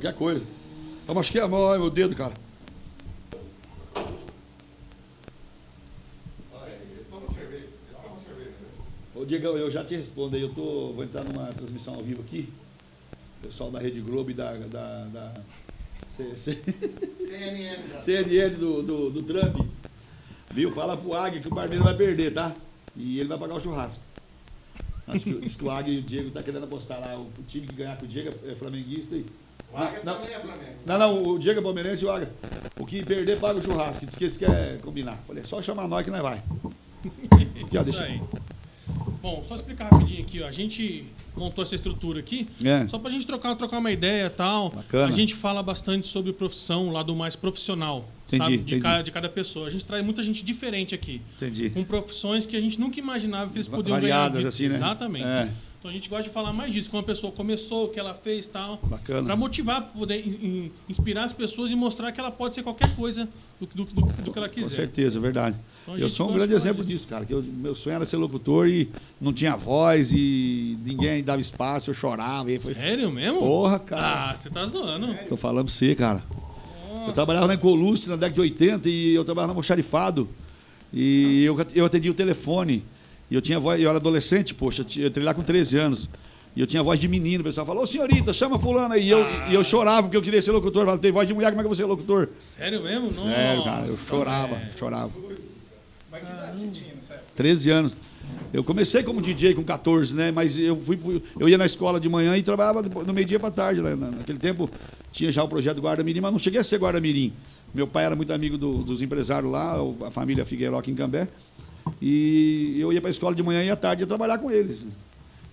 Qualquer coisa. Eu machuquei a mão, olha meu dedo, cara. Ô Diego, eu já te respondo aí, eu tô, vou entrar numa transmissão ao vivo aqui. Pessoal da Rede Globo e da, da, da C- C- CNN. CNN do, do, do Trump. Viu? Fala pro Águia que o Barbeiro vai perder, tá? E ele vai pagar o churrasco. Acho que, diz que o Águia e o Diego tá querendo apostar lá. O, o time que ganhar com o Diego é flamenguista e. O Águia Não, também é Flamengo. Não, não, o Diego é palmeirense e o Águia. O que perder paga o churrasco. Diz que eles querem combinar. Falei, só chamar nós que nós vai. Aqui, ó, Isso deixa. aí. Bom, só explicar rapidinho aqui, ó. A gente montou essa estrutura aqui É. só pra gente trocar, trocar uma ideia e tal. Bacana. A gente fala bastante sobre profissão, o lado mais profissional, Entendi, sabe? De, entendi. Cada, de cada pessoa. A gente traz muita gente diferente aqui, Entendi. com profissões que a gente nunca imaginava que eles podiam variadas, ganhar. assim, né? Exatamente. É. Então a gente gosta de falar mais disso, como a pessoa começou, o que ela fez e tal. Bacana. Pra motivar, pra poder in- in- inspirar as pessoas e mostrar que ela pode ser qualquer coisa do, do, do- do que ela Com quiser. certeza, é verdade. Então, eu sou um grande exemplo disso. disso, cara. Que eu- meu sonho era ser locutor e não tinha voz e ninguém dava espaço, eu chorava. E foi... Sério mesmo? Porra, cara. Ah, você tá zoando. Tô falando pra você, cara. Eu Nossa. trabalhava na Incolustre na década de 80 e eu trabalhava na Moxarifado. E eu, eu atendia o telefone. E eu tinha voz, eu era adolescente, poxa, eu entrei lá com 13 anos. E eu tinha voz de menino, o pessoal falou, ô senhorita, chama fulano aí. E eu, Ah. e eu chorava porque eu queria ser locutor. Eu falava, tem voz de mulher, como é que eu vou ser locutor? Sério mesmo? Nossa, Sério, cara, eu chorava, velho. chorava. Mas que idade você tinha nessa época? 13 anos. Eu comecei como DJ com 14, né? Mas eu fui, fui- eu ia na escola de manhã e trabalhava no meio-dia para tarde. né? Na- Naquele tempo tinha já o projeto Guarda Mirim, mas não cheguei a ser Guarda Mirim. Meu pai era muito amigo do- dos empresários lá, a família Figueiró aqui em Cambé. E eu ia para a escola de manhã e à tarde ia trabalhar com eles.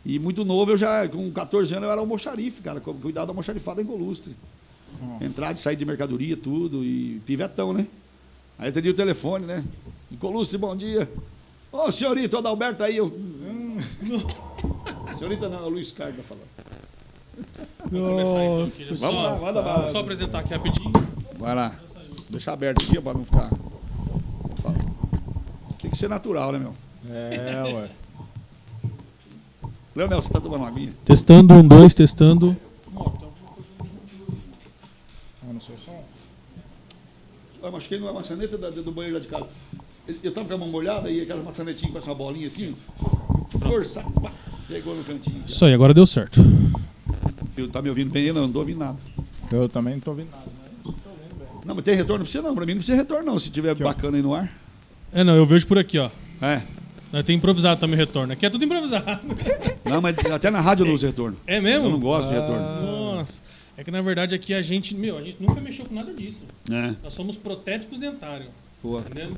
E muito novo, eu já, com 14 anos, eu era almoxarife, cara, cu- cuidava da almoxarifada em Colustre. Entrada e saída de mercadoria, tudo, e pivetão, né? Aí atendi o telefone, né? Em Colustre, bom dia. Ô, senhorita, o Adalberto aí, eu. Hum. senhorita não, é o Luiz Carlos tá falando. Vamos começar aqui. Vamos só, lá, manda bala. só apresentar aqui rapidinho. Vai lá. Deixa aberto aqui para não ficar. Tem que ser natural, né, meu? É, ué. Leonel, você tá tomando uma aguinha? Testando, um, dois, testando. Ah, no seu som? Eu machuquei numa maçaneta da- do banheiro lá de casa. Eu tava com a mão molhada e aquelas maçanetinhas com essa bolinha assim. Força, pá, pegou no cantinho. Isso aí, agora deu certo. Eu, tá me ouvindo bem? Eu não, não tô ouvindo nada. Eu também não tô ouvindo nada. Não, mas tem retorno pra você não. Pra mim não precisa retorno não, se tiver Aqui, bacana aí no ar. É, não, eu vejo por aqui, ó. É. Tem improvisado também o retorno. Aqui é tudo improvisado. Não, mas até na rádio eu não uso retorno. É mesmo? Eu não gosto de Ah. retorno. Nossa. É que na verdade aqui a gente, meu, a gente nunca mexeu com nada disso. É. Nós somos protéticos dentários, Boa. entendeu?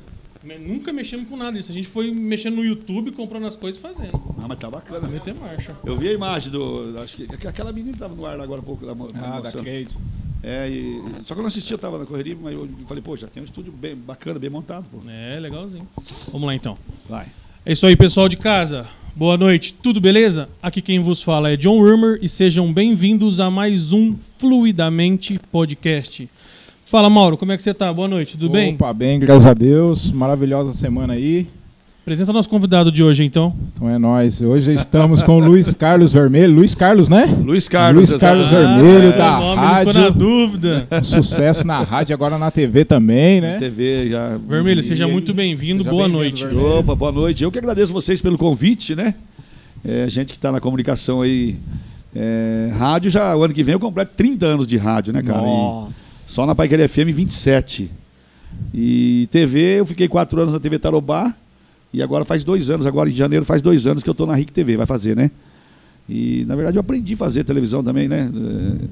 Nunca mexemos com nada disso. A gente foi mexendo no YouTube, comprando as coisas e fazendo. Não, mas tá bacana. Pra meter marcha. Eu vi a imagem do. Acho que que aquela menina que tava no ar agora há pouco. Da, Ah, da. Kate. É, e, só que eu não assisti, eu tava na correria, mas eu falei, pô, já tem um estúdio bem bacana, bem montado, pô. É, legalzinho. Vamos lá então. Vai. É isso aí, pessoal de casa. Boa noite, tudo beleza? Aqui quem vos fala é John Wormer e sejam bem-vindos a mais um Fluidamente Podcast. Fala, Mauro, como é que você tá? Boa noite, tudo bem? Opa, bem, graças a Deus. Maravilhosa semana aí. Apresenta o nosso convidado de hoje, então. Então é nóis. Hoje estamos com o Luiz Carlos Vermelho. Luiz Carlos, né? Luiz Carlos. Luiz Carlos. Vermelho Ah, da o nome rádio. ficou na dúvida. Um sucesso na rádio, agora na TV também, né? TV já. Vermelho, seja E- muito bem-vindo, boa bem-vindo, noite. Vermelho. Opa, boa noite. Eu que agradeço vocês pelo convite, né? É, gente que está na comunicação aí. é, rádio já, o ano que vem eu completo 30 anos de rádio, né, cara? E Nossa. só na Pai FM 27. E TV, eu fiquei quatro anos na TV Tarobá. E agora faz dois anos, agora em janeiro faz dois anos que eu estou na RIC TV, vai fazer, né? E na verdade eu aprendi a fazer televisão também, né?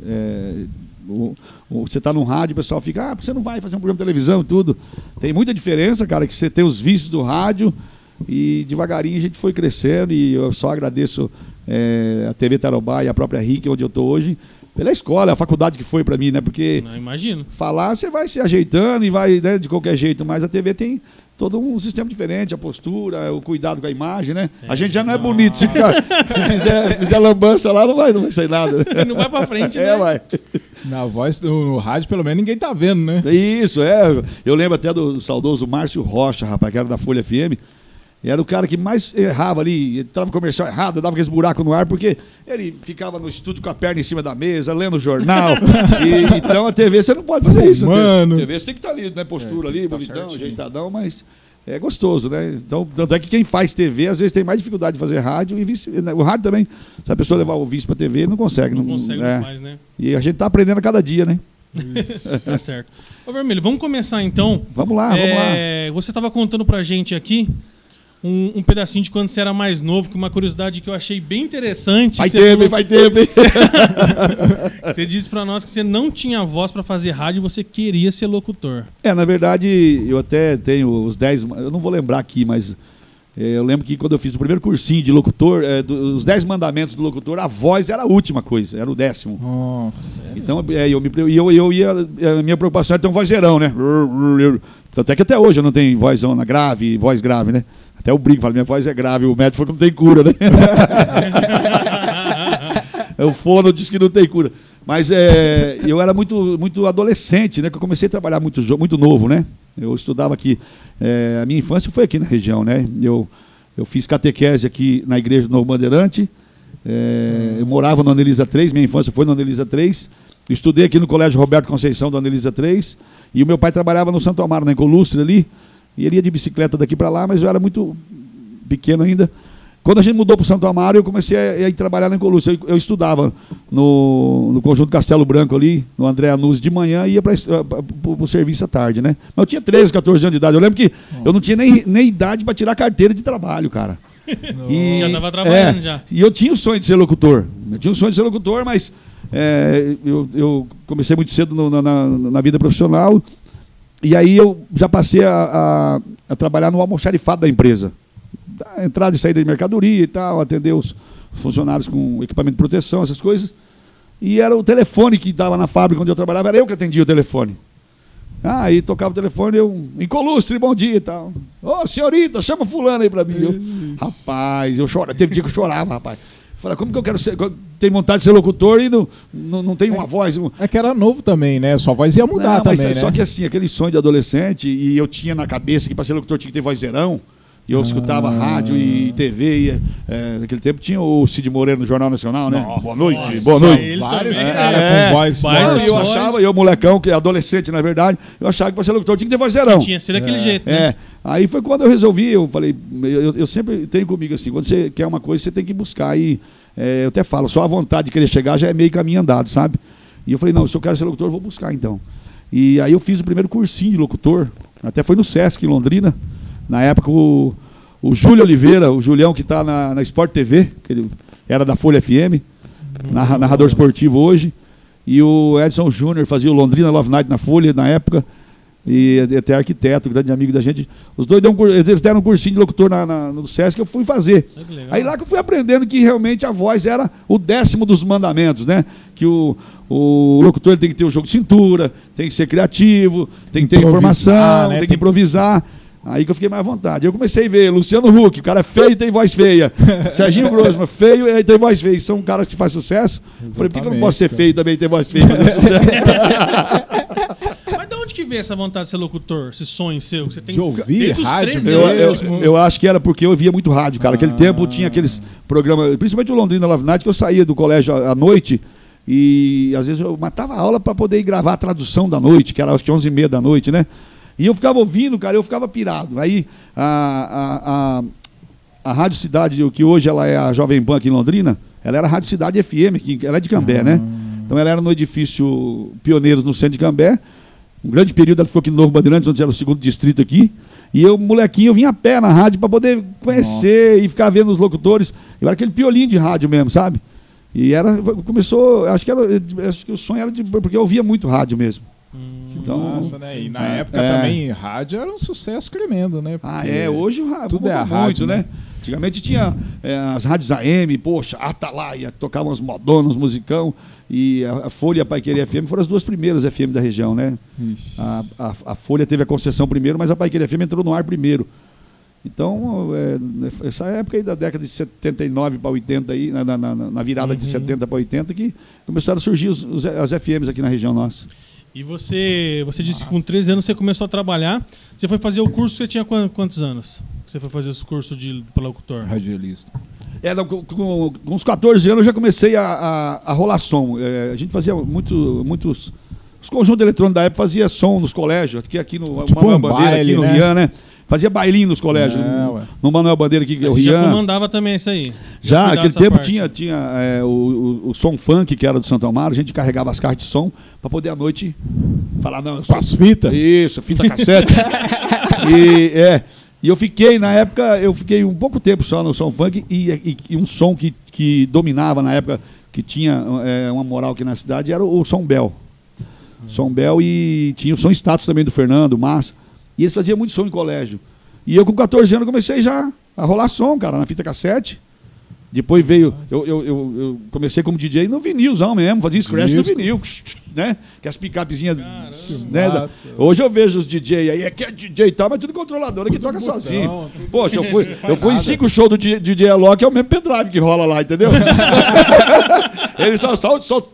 É, é, o- o- você está num rádio, o pessoal fica, ah, você não vai fazer um programa de televisão e tudo. Tem muita diferença, cara, que você tem os vícios do rádio e devagarinho a gente foi crescendo e eu só agradeço é, a TV Tarobá e a própria RIC, onde eu estou hoje, pela escola, a faculdade que foi para mim, né? Porque Não, imagino. falar, você vai se ajeitando e vai né, de qualquer jeito, mas a TV tem todo um sistema diferente, a postura, o cuidado com a imagem, né? A gente já não é bonito, se, ficar, se fizer, fizer lambança lá, não vai, não vai sair nada. Não vai pra frente, É, né? vai. Na voz do no rádio, pelo menos ninguém tá vendo, né? Isso, é. Eu lembro até do saudoso Márcio Rocha, rapaz, que era da Folha FM. Era o cara que mais errava ali, entrava comercial errado, dava aqueles buracos no ar, porque ele ficava no estúdio com a perna em cima da mesa, lendo o jornal. E, então a TV você não pode fazer isso. Mano. A TV você tem que estar ali, né? Postura É, ali, tá bonitão, certinho. ajeitadão, mas é gostoso, né? Então, tanto é que quem faz TV às vezes tem mais dificuldade de fazer rádio e vice. né? O rádio também, se a pessoa levar o vice pra TV, não consegue. Não consegue é. mais, né? E a gente tá aprendendo a cada dia, né? Tá certo. Ô, Vermelho, vamos começar então. Vamos lá, vamos lá. É, Você estava contando pra gente aqui um, um pedacinho de quando você era mais novo, que uma curiosidade que eu achei bem interessante. Vai ter, falou- vai ter? Você disse pra nós que você não tinha voz pra fazer rádio e você queria ser locutor. É, na verdade, eu até tenho os 10, eu não vou lembrar aqui, mas é, eu lembro que quando eu fiz o primeiro cursinho de locutor, é, do- os 10 mandamentos do locutor, a voz era a última coisa, era o décimo. Nossa. Então, é, eu, me, eu, eu ia, a minha preocupação era ter um vozeirão, né? Tanto é que até hoje eu não tenho vozona grave, voz grave, né? Até eu brinco, falo, minha voz é grave, o médico falou que não tem cura, né? o fono disse que não tem cura. Mas é, eu era muito, muito adolescente, né? Que eu comecei a trabalhar muito, muito novo, né? Eu estudava aqui. é, a minha infância foi aqui na região, né? Eu, eu fiz catequese aqui na igreja do Novo Bandeirante. é, eu morava no Anelisa 3, minha infância foi no Anelisa 3. Estudei aqui no Colégio Roberto Conceição do Anelisa 3. E o meu pai trabalhava no Santo Amaro, na Incolustre ali. E ele ia de bicicleta daqui para lá, mas eu era muito pequeno ainda. Quando a gente mudou para o Santo Amaro, eu comecei a, a ir trabalhar na Incolúcia. Eu, eu estudava no, no Conjunto Castelo Branco ali, no André Anus de manhã e ia para o serviço à tarde, né? Mas eu tinha 13, 14 anos de idade. Eu lembro que eu não tinha nem, nem idade para tirar carteira de trabalho, cara. E- Já tava trabalhando, é, já. E eu tinha o sonho de ser locutor. Eu tinha o sonho de ser locutor, mas é, eu, eu comecei muito cedo no- na- na vida profissional. E aí eu já passei a, a- a trabalhar no almoxarifado da empresa. Da entrada e saída de mercadoria e tal, atender os funcionários com equipamento de proteção, essas coisas. E era o telefone que estava na fábrica onde eu trabalhava, era eu que atendia o telefone. Ah, aí tocava o telefone, eu, incolustre, bom dia e tal. Ô, senhorita, chama fulano aí pra mim. Eu, rapaz, eu choro, teve dia que eu chorava, rapaz. Falei, como que eu quero ser, tenho vontade de ser locutor e não, não, não tenho uma voz. um- É que era novo também, né? Sua voz ia mudar não, mas também, né? só que assim, aquele sonho de adolescente, e eu tinha na cabeça que para ser locutor tinha que ter vozeirão, e eu escutava Ah. rádio e TV, e é, naquele tempo tinha o Cid Moreira no Jornal Nacional, né? Nossa, boa noite, nossa, boa noite. Vários caras é. com voz. E eu voz. achava, eu molecão, que é adolescente na verdade, eu achava que para ser locutor tinha que ter vozeirão. Tinha que ser daquele É. jeito, né? É, aí foi quando eu resolvi, eu falei, eu, eu- eu sempre tenho comigo assim, quando você quer uma coisa, você tem que buscar e é, eu até falo, só a vontade de querer chegar já é meio caminho andado, sabe? E eu falei, não, se eu quero ser locutor, eu vou buscar então. E aí eu fiz o primeiro cursinho de locutor, até foi no Sesc em Londrina, na época o, o Júlio Oliveira, o Julião que está na, na Sport TV, que ele era da Folha FM, narra- narrador esportivo hoje, e o Edson Júnior fazia o Londrina Love Night na Folha na época, e até arquiteto, grande amigo da gente. Os dois deram um, eles deram um cursinho de locutor na, na- no Sesc, eu fui fazer. Que. Aí lá que eu fui aprendendo que realmente a voz era o décimo dos mandamentos, né? Que o, o locutor ele tem que ter o jogo de cintura, tem que ser criativo, tem que ter Improvisar, informação, né? tem que improvisar. Aí que eu fiquei mais à vontade. Eu comecei a ver Luciano Huck, o cara é feio e tem voz feia. Serginho Grossman, feio e tem voz feia. São caras que fazem sucesso. Falei, por que eu não posso ser Exatamente, feio e também ter voz feia e fazer sucesso? Mas de onde que veio essa vontade de ser locutor? Esse sonho seu? Que você tem De ouvir rádio 13 Eu, eu, anos, eu acho que era porque eu via muito rádio, cara. Aquele Ah. tempo tinha aqueles programas, principalmente o Londrina Love Night, que eu saía do colégio à noite e às vezes eu matava a aula para poder ir gravar a tradução da noite, que era às 11 e meia da noite, né? E eu ficava ouvindo, cara, eu ficava pirado. Aí a, a, a, a Rádio Cidade, que hoje ela é a Jovem Pan aqui em Londrina, ela era a Rádio Cidade FM, que ela é de Cambé, né? Então ela era no edifício Pioneiros, no centro de Cambé. Um grande período ela ficou aqui no Novo Bandeirantes, onde era o segundo distrito aqui. E eu, molequinho, eu vinha a pé na rádio para poder conhecer e ficar vendo os locutores. Eu era aquele piolinho de rádio mesmo, sabe? E era, começou, acho que, era, acho que o sonho era de, porque eu ouvia muito rádio mesmo. Então, Nossa, né? E na É. época É. também rádio era um sucesso tremendo, né? Ah, Porque é, hoje o rádio tudo é a muito, rádio, né? né? Antigamente tinha é, as rádios AM, poxa, Atalaia, tocavam uns modonos, musicão, e a, a Folha e a Paiqueria FM foram as duas primeiras FM da região, né? A, a, a Folha teve a concessão primeiro, mas a Paiqueria FM entrou no ar primeiro. Então, é, essa época aí da década de 79 para 80, aí, na, na- na- na virada de 70 para 80, que começaram a surgir os- os- as FMs aqui na região nossa. E você, você disse que com 13 anos você começou a trabalhar. Você foi fazer o curso, você tinha quan- quantos anos? que você foi fazer esse curso de locutor? Radialista. É, não, com, com- com uns 14 anos eu já comecei a, a, a rolar som. É, a gente fazia muito, muitos. Os conjuntos eletrônicos da época fazia som nos colégios, aqui, aqui no Tipo Manuel um Bandeira, baile, aqui no né? Rian, né? Fazia bailinho nos colégios. É, no, no Manuel Bandeira aqui, que é o Você já Rian. comandava também isso aí? Já, naquele dessa tempo parte? tinha, tinha é, o, o, o som funk, que era do Santo Amaro, a gente carregava as caixas de som para poder à noite falar, não, eu sou as fitas. isso, fita cassete. e, é, e eu fiquei, na época, eu fiquei um pouco tempo só no som funk e, e- e um som que, que dominava na época, que tinha é, uma moral aqui na cidade, era o, Som Bel. Som Bel e tinha o Som Status também do Fernando, Massa. E eles faziam muito som em colégio. E eu com 14 anos comecei já a rolar som, cara, na fita cassete. Depois veio, eu, eu, eu, eu comecei como DJ no vinilzão mesmo, fazia scratch no vinil, né? Que as picapezinhas, Caramba. né? Massa. Hoje eu vejo os DJ aí, é que é DJ e tal, mas tudo controlador que toca botão, sozinho. tudo- Poxa, eu fui, eu fui em cinco shows do DJ Alok, é o mesmo pendrive que rola lá, entendeu? Ele só solta, solta,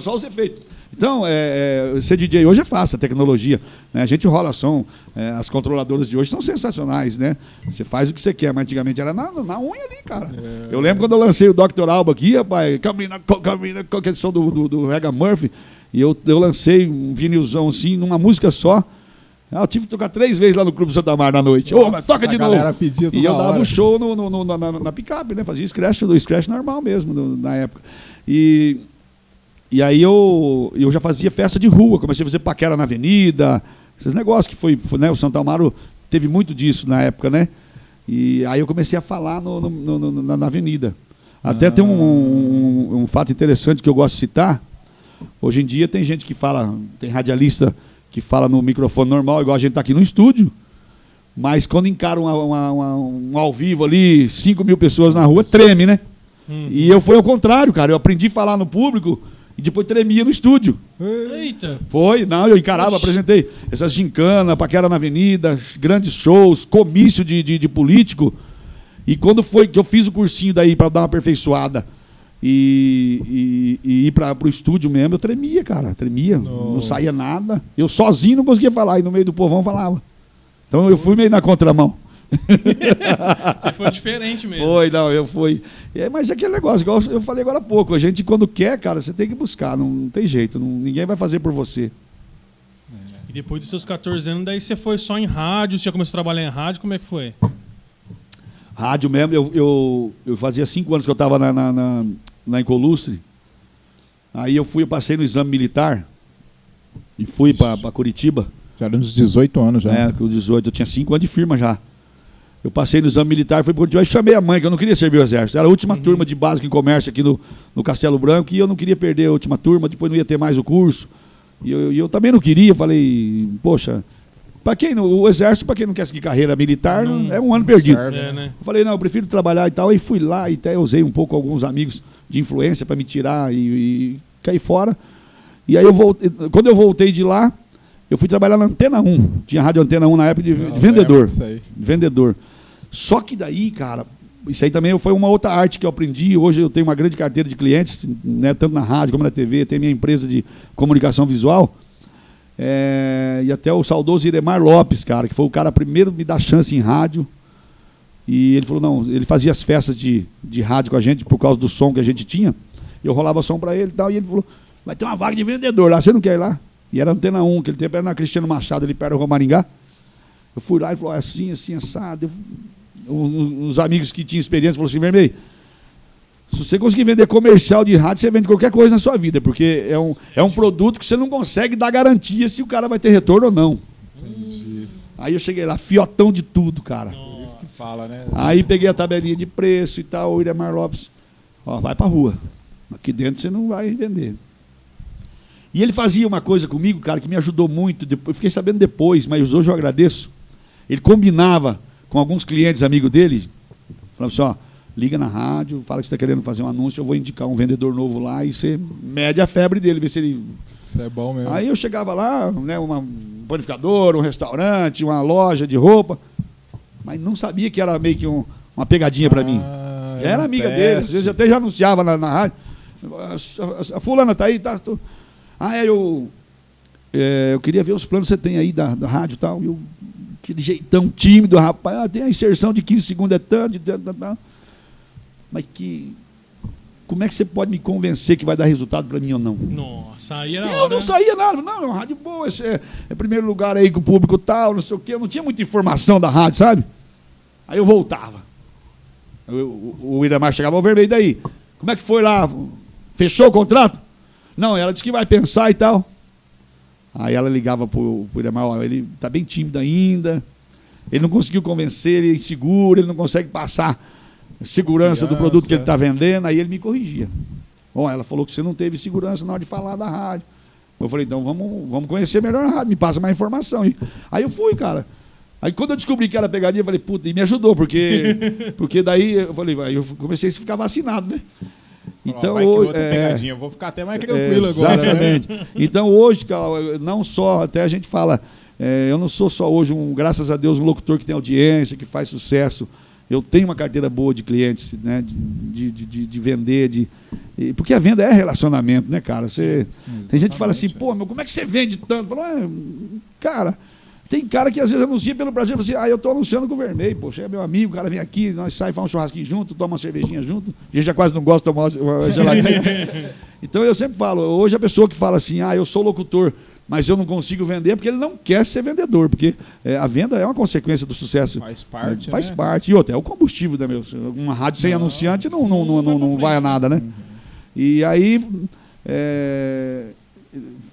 só os efeitos. Então, é, é, ser DJ hoje é fácil, a tecnologia. né? A gente rola som, é, as controladoras de hoje são sensacionais, né? Você faz o que você quer, mas antigamente era na, na unha ali, cara. Eu lembro quando eu lancei o Dr. Alba aqui, rapaz, Camina, Camina, é o som do, do, do Rega Murphy, e eu, eu lancei um vinilzão assim, numa música só. Ah, Eu tive que tocar três vezes lá no Clube Santa Mar na noite. Ô, mas toca de novo. E eu dava hora. um show no, no- no- na, na- na picape, né? Fazia scratch, do scratch normal mesmo no- na época. E, e aí eu, eu já fazia festa de rua, comecei a fazer paquera na avenida, esses negócios que foi, foi, né? O Santa Amaro teve muito disso na época, né? E aí eu comecei a falar no- no- no- na, na avenida. Até tem um, um- um fato interessante que eu gosto de citar. Hoje em dia tem gente que fala, tem radialista que fala no microfone normal, igual a gente está aqui no estúdio. Mas quando encara uma- uma- uma- um ao vivo ali, 5 mil pessoas na rua, treme, né? Hum. E eu fui ao contrário, cara. Eu aprendi a falar no público e depois tremia no estúdio. Eita! Foi, não, eu encarava, Oxi. apresentei essas gincana, paquera na avenida, grandes shows, comício de, de, de político. E quando foi que eu fiz o cursinho daí para dar uma aperfeiçoada e, e, e ir para o estúdio mesmo, eu tremia, cara, tremia, não Nossa. saía nada. Eu sozinho não conseguia falar, e no meio do povão falava. Então eu fui meio na contramão. Você foi diferente mesmo. Foi, não, eu fui. É, mas é aquele negócio, igual eu falei agora há pouco, a gente quando quer, cara, você tem que buscar, não, não tem jeito, não- ninguém vai fazer por você. E depois dos seus 14 anos, daí você foi só em rádio, você já começou a trabalhar em rádio, como é que foi? Rádio mesmo, eu, eu, eu fazia cinco anos que eu estava na, na, na, na Incolustre. Aí eu fui, eu passei no exame militar e fui para Curitiba. Já era uns 18 anos já. É, com 18, eu tinha cinco anos de firma já. Eu passei no exame militar, fui Curitiba e chamei a mãe, que eu não queria servir o exército. Era a última turma de básico em comércio aqui no, no Castelo Branco e eu não queria perder a última turma, depois não ia ter mais o curso. E eu, e eu também não queria, falei, poxa, para quem não, o exército, para quem não quer seguir carreira militar, Não- é um ano perdido. serve. É, né? Eu falei, não, eu prefiro trabalhar e tal. Aí fui lá e até usei um pouco alguns amigos de influência para me tirar e, e cair fora. E aí eu voltei, quando eu voltei de lá, eu fui trabalhar na Antena 1. Tinha rádio Antena 1 na época de, Eu vendedor. Vendedor. Só que daí, cara, isso aí também foi uma outra arte que eu aprendi. Hoje eu tenho uma grande carteira de clientes, né, tanto na rádio como na TV, tenho minha empresa de comunicação visual. É, e até o saudoso Iremar Lopes, cara, que foi o cara primeiro me dar chance em rádio. E ele falou, não, ele fazia as festas de, de rádio com a gente por causa do som que a gente tinha. Eu rolava som para ele e tal, e ele falou, vai ter uma vaga de vendedor lá, você não quer ir lá? E era Antena 1, aquele tempo era na Cristiano Machado, ali perto do Romaringá. Eu fui lá e falou, é assim, assim, assado. Eu, uns amigos que tinham experiência falaram assim, Vermelho, se você conseguir vender comercial de rádio, você vende qualquer coisa na sua vida, porque é um, é um produto que você não consegue dar garantia se o cara vai ter retorno ou não. Entendi. Aí eu cheguei lá, fiotão de tudo, cara. Por isso que fala, né? Aí peguei a tabelinha de preço e tal, o Iremar Lopes, ó, vai pra rua. Aqui dentro você não vai vender. E ele fazia uma coisa comigo, cara, que me ajudou muito. depois- Eu fiquei sabendo depois, mas hoje eu agradeço. Ele combinava com alguns clientes amigos dele, falava assim, ó, liga na rádio, fala que você está querendo fazer um anúncio, eu vou indicar um vendedor novo lá e você mede a febre dele, vê se ele Isso é bom mesmo. Aí eu chegava lá, né, uma, um panificador, um restaurante, uma loja de roupa, mas não sabia que era meio que um- uma pegadinha para mim. Ah, Já era amiga teste. dele, às vezes até já anunciava na, na rádio. A, a- a fulana tá aí, tá? tô- Ah, é, eu, é, eu queria ver os planos que você tem aí da, da rádio e tal. E eu, aquele jeitão tímido, rapaz. Ah, tem a inserção de 15 segundos, é tanto, de tanto, tanto. Mas que. Como é que você pode me convencer que vai dar resultado para mim ou não? Nossa, aí era Eu hora. não saía nada, não, é uma rádio boa, esse é, é primeiro lugar aí com o público tal, não sei o quê. Eu não tinha muita informação da rádio, sabe? Aí eu voltava. Eu- o, o Iramar chegava ao vermelho, daí? Como é que foi lá? Fechou o contrato? Não, ela disse que vai pensar e tal. Aí ela ligava pro, pro Iramar, ó, ele tá bem tímido ainda, ele não conseguiu convencer, ele é inseguro, ele não consegue passar segurança do produto que ele está vendendo, aí ele me corrigia. Bom, ela falou que você não teve segurança na hora de falar da rádio. Eu falei, então vamos, vamos conhecer melhor a rádio, me passa mais informação. E- Aí eu fui, cara. Aí quando eu descobri que era pegadinha, eu falei, puta, e me ajudou, porque, porque daí eu falei, eu comecei a ficar vacinado, né? Então, hoje, é, eu vou ficar até mais tranquilo agora. né? Exatamente. Então hoje, eu- não só, até a gente fala, é, eu não sou só hoje um, graças a Deus, um locutor que tem audiência, que faz sucesso. Eu tenho uma carteira boa de clientes, né? De, de, de, de vender, de. Porque a venda é relacionamento, né, cara? Você, tem gente que fala assim, pô, meu, como é que você vende tanto? Fala, "Ah, cara, tem cara que às vezes anuncia pelo Brasil, fala assim, ah, eu tô anunciando com o Vermelho, poxa, é meu amigo, o cara vem aqui, nós sai, faz um churrasquinho junto, toma uma cervejinha junto. A gente já quase não gosta de tomar uma geladinha. então eu sempre falo, hoje a pessoa que fala assim, ah, eu sou locutor, mas eu não consigo vender, é porque ele não quer ser vendedor, porque é, a venda é uma consequência do sucesso. Faz parte, Faz né? parte. E outra, é o combustível, né, meu? Uma rádio sem Não, anunciante não, não, não, não, não vai a nada, né? E aí, é,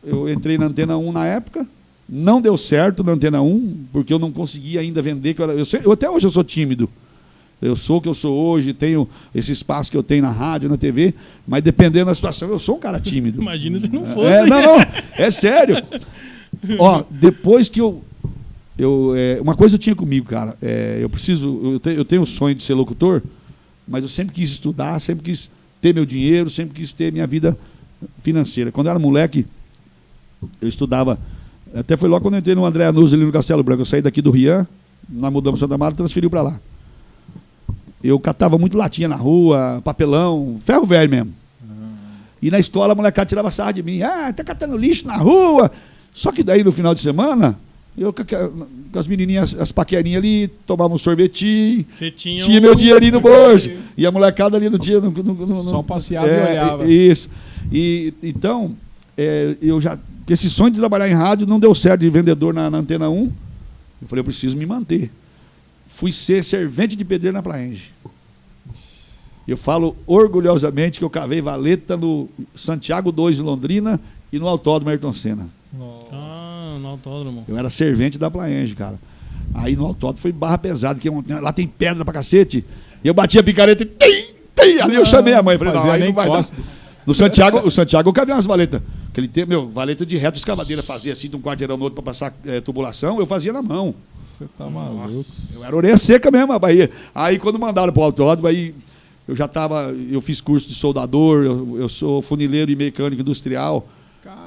eu entrei na Antena 1 na época, não deu certo na Antena 1, porque eu não conseguia ainda vender. que Eu, era- eu, eu até hoje eu sou tímido. Eu sou o que eu sou hoje, tenho esse espaço que eu tenho na rádio, na TV, mas dependendo da situação, eu sou um cara tímido. Imagina se não fosse. É, não, não, é sério. Ó, depois que eu. eu é, uma coisa eu tinha comigo, cara. é, eu preciso. Eu, te- eu tenho o sonho de ser locutor, mas eu sempre quis estudar, sempre quis ter meu dinheiro, sempre quis ter minha vida financeira. Quando eu era moleque, eu estudava. Até foi logo quando eu entrei no André Anuso ali no Castelo Branco. Eu saí daqui do Rian, nós mudamos Santa Marta e transferiu para lá. Eu catava muito latinha na rua, papelão, ferro velho mesmo. E na escola a molecada tirava sarro de mim. Ah, tá catando lixo na rua. Só que daí no final de semana, eu com as menininhas, as paquerinhas ali, tomava um sorvetinho, tinha, tinha um- meu dinheirinho no bolso. E a molecada ali no dia. No, no, no, Só passeava e olhava. Isso. E, então, é, eu já. Porque Esse sonho de trabalhar em rádio não deu certo de vendedor na, na Antena 1. Eu falei, eu preciso me manter. Fui ser servente de pedreiro na Plaenge. Eu falo orgulhosamente que eu cavei valeta no Santiago 2 em Londrina e no Autódromo Ayrton Senna. Ah, no autódromo. Eu era servente da Plaenge, cara. Aí no autódromo foi barra pesada, que lá tem pedra pra cacete. E eu bati a picareta e tem, tem. Ali eu chamei a mãe. Falei, não, aí não vai dar. No Santiago, o Santiago eu cavei umas valetas. Aquele tempo, meu, valeta de reto, escavadeira fazia assim de um quarteirão no outro pra passar eh, tubulação, eu fazia na mão. Você tá maluco. Eu era orelha seca mesmo, a Bahia. Aí quando mandaram pro autódromo, aí eu já tava, eu fiz curso de soldador, eu, eu sou funileiro e mecânico industrial.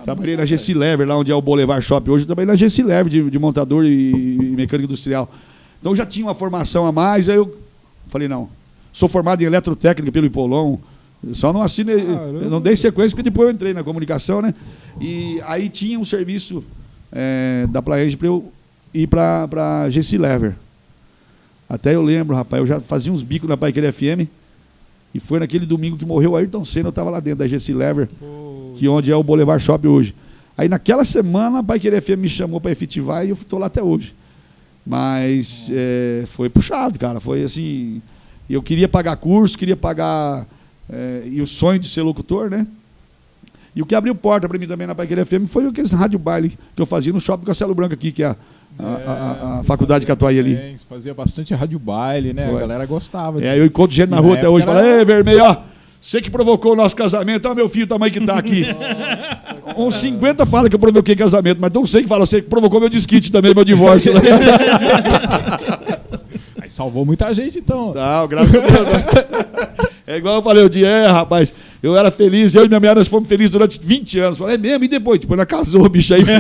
Trabalhei na GC Lever, lá onde é o Boulevard Shop hoje, eu trabalhei na GC Lever de, de montador e, e mecânico industrial. Então já tinha uma formação a mais, aí eu falei, não, sou formado em eletrotécnica pelo Ipolon, só não assinei, eu não dei sequência, porque depois eu entrei na comunicação, né? E aí tinha um serviço eh, da Plaenge para eu ir para GC Lever. Até eu lembro, rapaz, eu já fazia uns bicos na Paiqueira FM, e foi naquele domingo que morreu o Ayrton Senna, eu estava lá dentro da GC Lever, que onde é o Boulevard Shop hoje. Aí naquela semana a Paiqueira FM me chamou para efetivar e eu estou lá até hoje. Mas é, foi puxado, cara. Foi assim. Eu queria pagar curso, queria pagar. É, e o sonho de ser locutor, né? E o que abriu porta para mim também na Paiqueira FM foi aqueles rádio baile que eu fazia no shopping Castelo Branco aqui, que é a, a, a- a faculdade Catuai ali. É, fazia bastante rádio baile, né? Foi. A galera gostava. É, eu encontro gente na rua na até hoje e época falo, era- ei, vermelho, ó, você que provocou o nosso casamento, ó, meu filho, tamanho que tá aqui. Uns 50 fala que eu provoquei casamento, mas não sei que fala, você que provocou meu desquite também, meu divórcio. Aí salvou muita gente, então. Não, graças a Deus. É igual eu falei, o dia, é, rapaz, eu era feliz, eu e minha mulher, nós fomos felizes durante 20 anos. Falei, é mesmo, e depois? Depois ela casou, bicho, aí.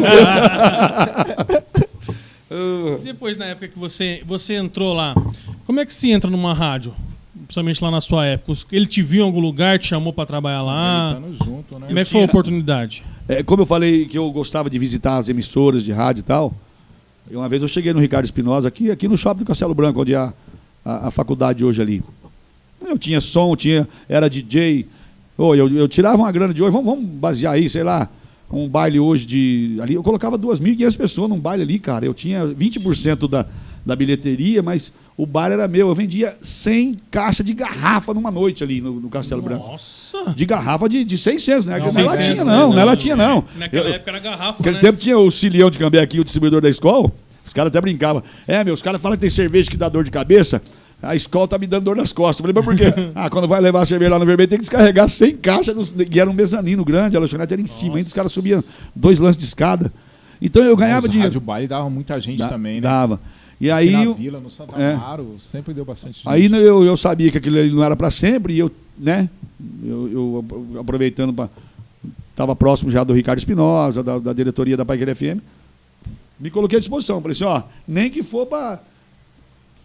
Depois, na época que você, você entrou lá, como é que se entra numa rádio? Principalmente lá na sua época. Ele te viu em algum lugar, te chamou pra trabalhar lá? Junto, né? Como é que foi a oportunidade? É, como eu falei que eu gostava de visitar as emissoras de rádio e tal, E uma vez eu cheguei no Ricardo Espinosa, aqui, aqui no shopping do Castelo Branco, onde é a, a, a faculdade hoje ali. Eu tinha som, tinha, era DJ. Ô, eu, eu tirava uma grana de hoje, vamos, vamos basear aí, sei lá, um baile hoje de. Ali, eu colocava 2.500 pessoas num baile ali, cara. Eu tinha 20% da, da bilheteria, mas o bar era meu. Eu vendia 100 caixas de garrafa numa noite ali no, no Castelo Branco. Nossa! De garrafa de, de 600, né? Não, Não, não é 600, latinha, não, não é Não, latinha, não. Naquela Eu- época era garrafa, Naquele né? tempo tinha o Cilhão de Cambé aqui, o distribuidor da escola. Os caras até brincavam. É, meu, os caras falam que tem cerveja que dá dor de cabeça. A escola tá me dando dor nas costas. Eu falei, mas por quê? ah, quando vai levar a cerveja lá no vermelho, tem que descarregar 100 caixas. nos- E era um mezanino grande, a lanchonete era em cima. Ainda os caras subiam dois lances de escada. Então eu ganhava Mas dinheiro. Rádio Baile dava muita gente Da- também, né? Dava. E aí, na eu- Vila, no Santa é. Amaro, sempre deu bastante gente. aí eu, eu sabia que aquilo ali não era para sempre. E eu, né? Eu, eu aproveitando para. Estava próximo já do Ricardo Espinosa, da, da diretoria da Paiquer FM. Me coloquei à disposição. Falei assim: ó, nem que for para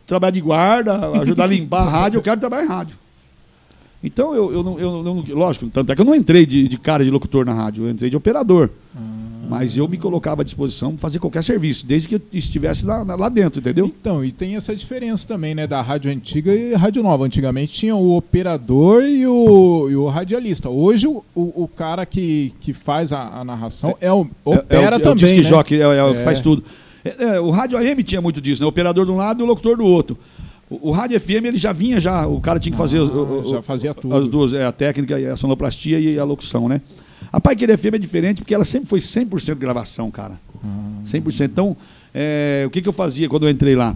trabalhar de guarda, ajudar a limpar a rádio, eu quero trabalhar em rádio. Então, eu, eu, não, eu não. Lógico, tanto é que eu não entrei de, de cara de locutor na rádio, eu entrei de operador. Ah. Mas eu me colocava à disposição para fazer qualquer serviço, desde que eu estivesse lá, lá dentro, entendeu? Então, e tem essa diferença também, né, da rádio antiga e rádio nova. Antigamente tinha o operador e o, e o radialista. Hoje o, o, o cara que, que faz a, a narração é o opera é, o, também, é o disc né? jockey, é, é o que É. faz tudo. É, é, o rádio AM tinha muito disso, né? O operador de um lado e o locutor do outro. O, o rádio FM ele já vinha já, o cara tinha que fazer Ah, o- o- já fazia as tudo. duas, é, a técnica, a sonoplastia e a locução, né? A Paiquer FM é diferente porque ela sempre foi 100% gravação, cara. Ah. 100%. Então, é, o que, que eu fazia quando eu entrei lá?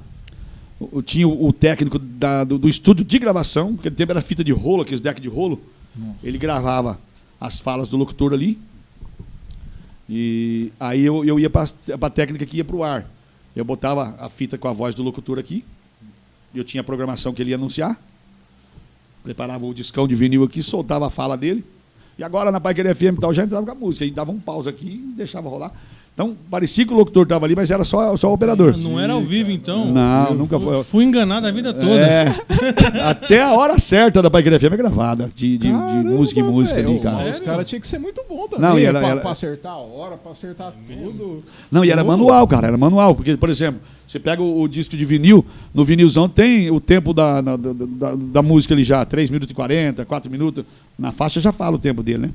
Eu tinha o, o técnico da- do, do estúdio de gravação, aquele tempo era fita de rolo, aqueles deck de rolo. Nossa. Ele gravava as falas do locutor ali. E aí eu, eu ia para a técnica que ia para o ar. Eu botava a fita com a voz do locutor aqui. Eu tinha a programação que ele ia anunciar. Preparava o discão de vinil aqui, soltava a fala dele. E agora na Paiquer FM e tal, já entrava com a música. Aí dava um pause aqui e deixava rolar. Então, parecia que o locutor estava ali, mas era só, só o operador. Não era ao vivo, então? Não, Eu nunca fui- foi. Fui enganado a vida toda. É, até a hora certa da Paiquer FM é gravada, de, de- de Caramba, música em música velho, ali, cara. Os caras tinham que ser muito bom também. Não, e ela- pra, ela- pra acertar a hora, pra acertar tudo. Não, e era manual, cara, era manual. Porque, por exemplo, você pega o, o disco de vinil, no vinilzão tem o tempo da, da, da, da- da música ali já, 3 minutos e 40, 4 minutos. Na faixa já fala o tempo dele, né?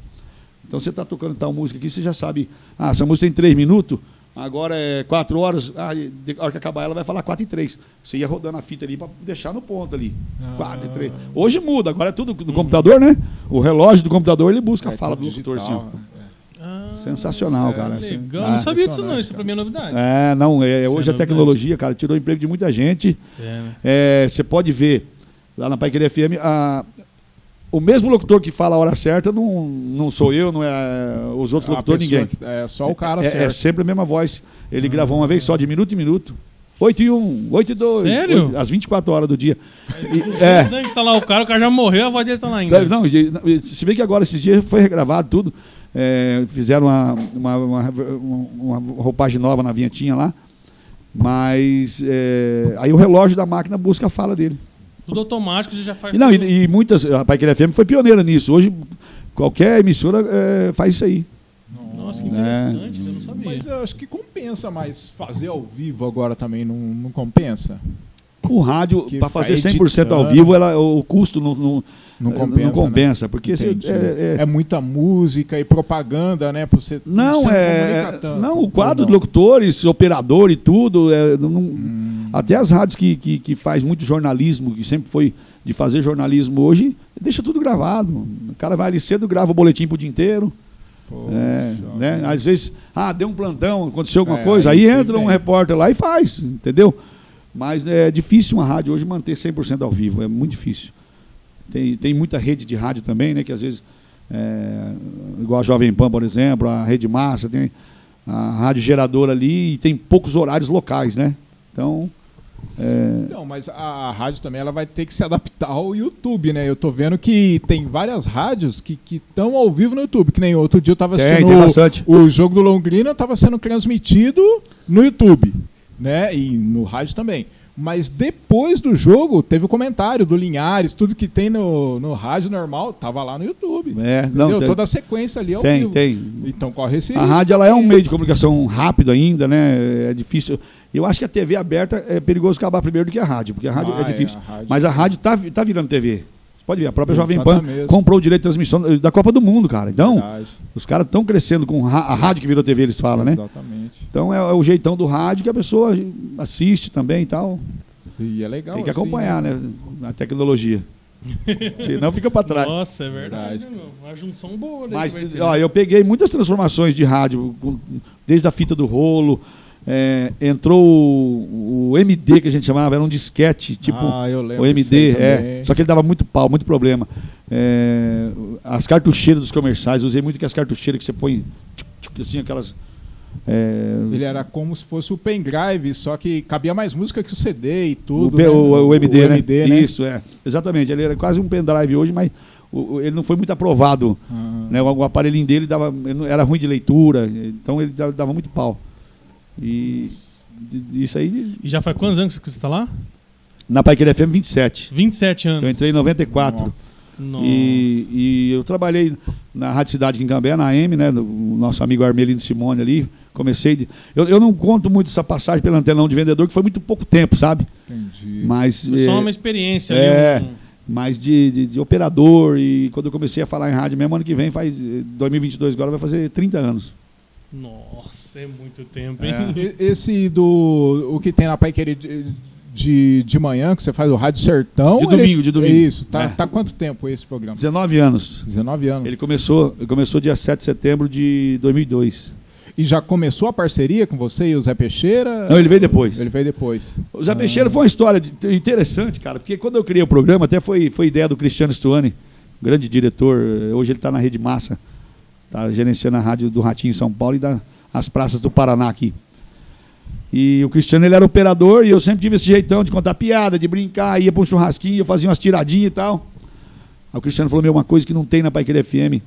Então você está tocando tal música aqui, você já sabe, ah, essa música tem 3 minutos, agora é 4 horas, ah, de- a hora que acabar ela vai falar 4 e 3. Você ia rodando a fita ali para deixar no ponto ali. Ah. 4 e 3. Hoje muda, agora é tudo no computador, né? O relógio do computador ele busca a É fala tudo do locutor digital, é. Ah, Sensacional, cara. assim. Legal, Ah. não sabia disso não, isso pra mim é novidade. É, não, é, Isso hoje é a tecnologia, cara, tirou o emprego de muita gente. É, né? É, Você pode ver lá na Paiquer FM, a- o mesmo locutor que fala a hora certa não, não sou eu, não é os outros locutores, ninguém. É só o cara é, é certo. sempre a mesma voz. Ele gravou uma vez só, de minuto em minuto. 8 e 1, 8 e 2. Sério? oito- às 24 horas do dia. E- é. Que tá lá o cara, o cara já morreu, a voz dele tá lá ainda. Não, se bem que agora, esses dias, foi regravado tudo. É, fizeram uma, uma, uma, uma roupagem nova na vinhetinha lá. Mas é, aí o relógio da máquina busca a fala dele. Tudo automático, você já faz. E, não, tudo. e, e muitas. A Paiquer FM foi pioneira nisso. Hoje, qualquer emissora é, faz isso aí. Nossa, que É. interessante, eu não sabia. Mas eu acho que compensa mais fazer ao vivo agora também, não, não compensa? O rádio, para fazer vai 100% ao editando. vivo, ela, o custo não, não, Não é, compensa. não compensa porque você- Entendi. é- é- É muita música e propaganda, né? Pra você Não, você é. comunica tanto, não, o quadro não? de locutores, operador e tudo. é, não- não- Hum, Até as rádios que, que, que faz muito jornalismo, que sempre foi de fazer jornalismo hoje, deixa tudo gravado. O cara vai ali cedo, grava o boletim pro dia inteiro. poxa, É, né? Às vezes, ah, deu um plantão, aconteceu alguma É, coisa, aí aí entra um bem. repórter lá e faz, entendeu? Mas é difícil uma rádio hoje manter 100% ao vivo, é muito difícil. Tem, tem muita rede de rádio também, né? Que às vezes, é, igual a Jovem Pan, por exemplo, a Rede Massa, tem a rádio geradora ali e tem poucos horários locais, né? Então, é, Não, mas a rádio também ela vai ter que se adaptar ao YouTube, né? Eu tô vendo que tem várias rádios que estão ao vivo no YouTube, que nem outro dia eu tava Tem, assistindo tem bastante. o, o jogo do Londrina, tava sendo transmitido no YouTube, né? E no rádio também. Mas depois do jogo, teve o comentário do Linhares, tudo que tem no, no rádio normal, tava lá no YouTube. É, Entendeu? não, tem, Toda a sequência ali ao tem, vivo. tem. Então corre esse A risco. rádio ela é um meio de comunicação rápido ainda, né? É difícil. Eu acho que a TV aberta é perigoso acabar primeiro do que a rádio, porque a rádio Ah, é é, difícil. a rádio- Mas a rádio tá, tá virando TV. Pode ver, a própria Jovem Pan comprou o direito de transmissão da Copa do Mundo, cara. Então, Verdade. os caras estão crescendo com a rádio que virou TV, eles falam, né? Exatamente. Então é, é o jeitão do rádio que a pessoa assiste também e tal. E é legal. Tem que assim, acompanhar, né? A tecnologia. Senão fica para trás. Nossa, é verdade, né? Uma junção boa, né? Mas, ó, né? eu peguei muitas transformações de rádio, desde a fita do rolo, é, entrou o, o MD que a gente chamava, era um disquete, tipo Ah, o MD, é. Só que ele dava muito pau, muito problema. É, as cartucheiras dos comerciais, usei muito que as cartucheiras que você põe, tchuc, tchuc, assim, aquelas. é, Ele era como se fosse o pendrive, só que cabia mais música que o CD e o, tudo. P- né? o- o MD, né? MD, né? Isso, é. Exatamente. Ele era quase um pendrive hoje, mas o- o- ele não foi muito aprovado. Ah, né? O, o aparelhinho dele dava, era ruim de leitura, então ele dava muito pau. E isso aí, E já faz quantos anos que você tá lá? na Paiqueira FM 27. 27 Eu anos. entrei em 94. Nossa. E, e eu trabalhei na Rádio Cidade em Cambé, na AM, né? do nosso amigo Armelino Simone ali. Comecei. De, eu, eu não conto muito essa passagem pela antenão de vendedor, que foi muito pouco tempo, sabe? entendi. Mas. Foi só eh, uma experiência é. Um... mas de, de, de operador. E quando eu comecei a falar em rádio mesmo, ano que vem, faz eh, 2022 agora, vai fazer 30 anos. Nossa, é muito tempo, hein? É. E- Esse do. O que tem na Pai Querer de, de, de manhã, que você faz o Rádio Sertão. De ele- domingo, de domingo. Isso. Tá, É. tá quanto tempo esse programa? 19 anos. 19 anos. Ele começou, ele começou dia 7 de setembro de 2002. E já começou a parceria com você e o Zé Peixeira? Não, ele veio depois. Ele veio depois. O Zé Ah. Peixeira foi uma história de- interessante, cara, porque quando eu criei o programa, até foi, foi ideia do Cristiano Stuani, grande diretor, hoje ele está na Rede Massa, está gerenciando a rádio do Ratinho em São Paulo e da, as praças do Paraná aqui. E o Cristiano ele era operador e eu sempre tive esse jeitão de contar piada, de brincar, ia para um churrasquinho, eu fazia umas tiradinhas e tal. Aí o Cristiano falou: Meu, uma coisa que não tem na Paiqueira FM,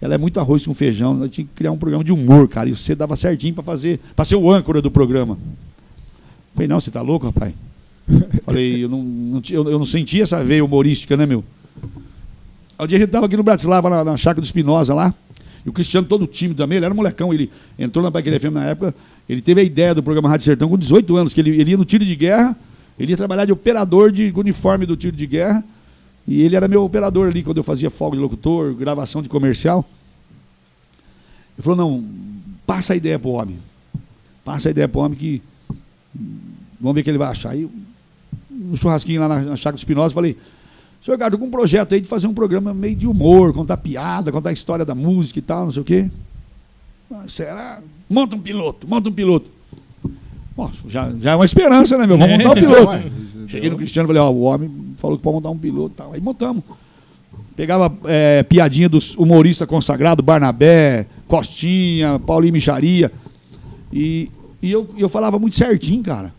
ela é muito arroz com feijão. Eu tinha que criar um programa de humor, cara, e você dava certinho para fazer, para ser o âncora do programa. Falei: Não, você tá louco, rapaz? Falei: Eu não, não, eu, eu não senti essa veia humorística, né, meu? Aí o dia a gente tava aqui no Bratislava, na, na chácara do Espinosa lá. E o Cristiano, todo tímido também, ele era um molecão, ele entrou na Paquera FM na época, ele teve a ideia do programa Rádio Sertão com 18 anos, que ele, ele ia no tiro de guerra, ele ia trabalhar de operador de uniforme do tiro de guerra, e ele era meu operador ali quando eu fazia folga de locutor, gravação de comercial. Ele falou, não, passa a ideia pro homem. Passa a ideia pro homem que hum, vamos ver o que ele vai achar. Aí, no churrasquinho lá na, na chácara Espinosa, falei, Senhor Ricardo, tô com um projeto aí de fazer um programa meio de humor, contar piada, contar a história da música e tal, não sei o quê. Ah, será? Monta um piloto, monta um piloto. Bom, já, já é uma esperança, né, meu? Vamos montar um piloto. Cheguei no Cristiano e falei, ó, o homem falou que pode montar um piloto e tal. Aí montamos. Pegava é, piadinha dos humoristas consagrados, Barnabé, Costinha, Paulinho Micharia. E, e eu, eu falava muito certinho, cara.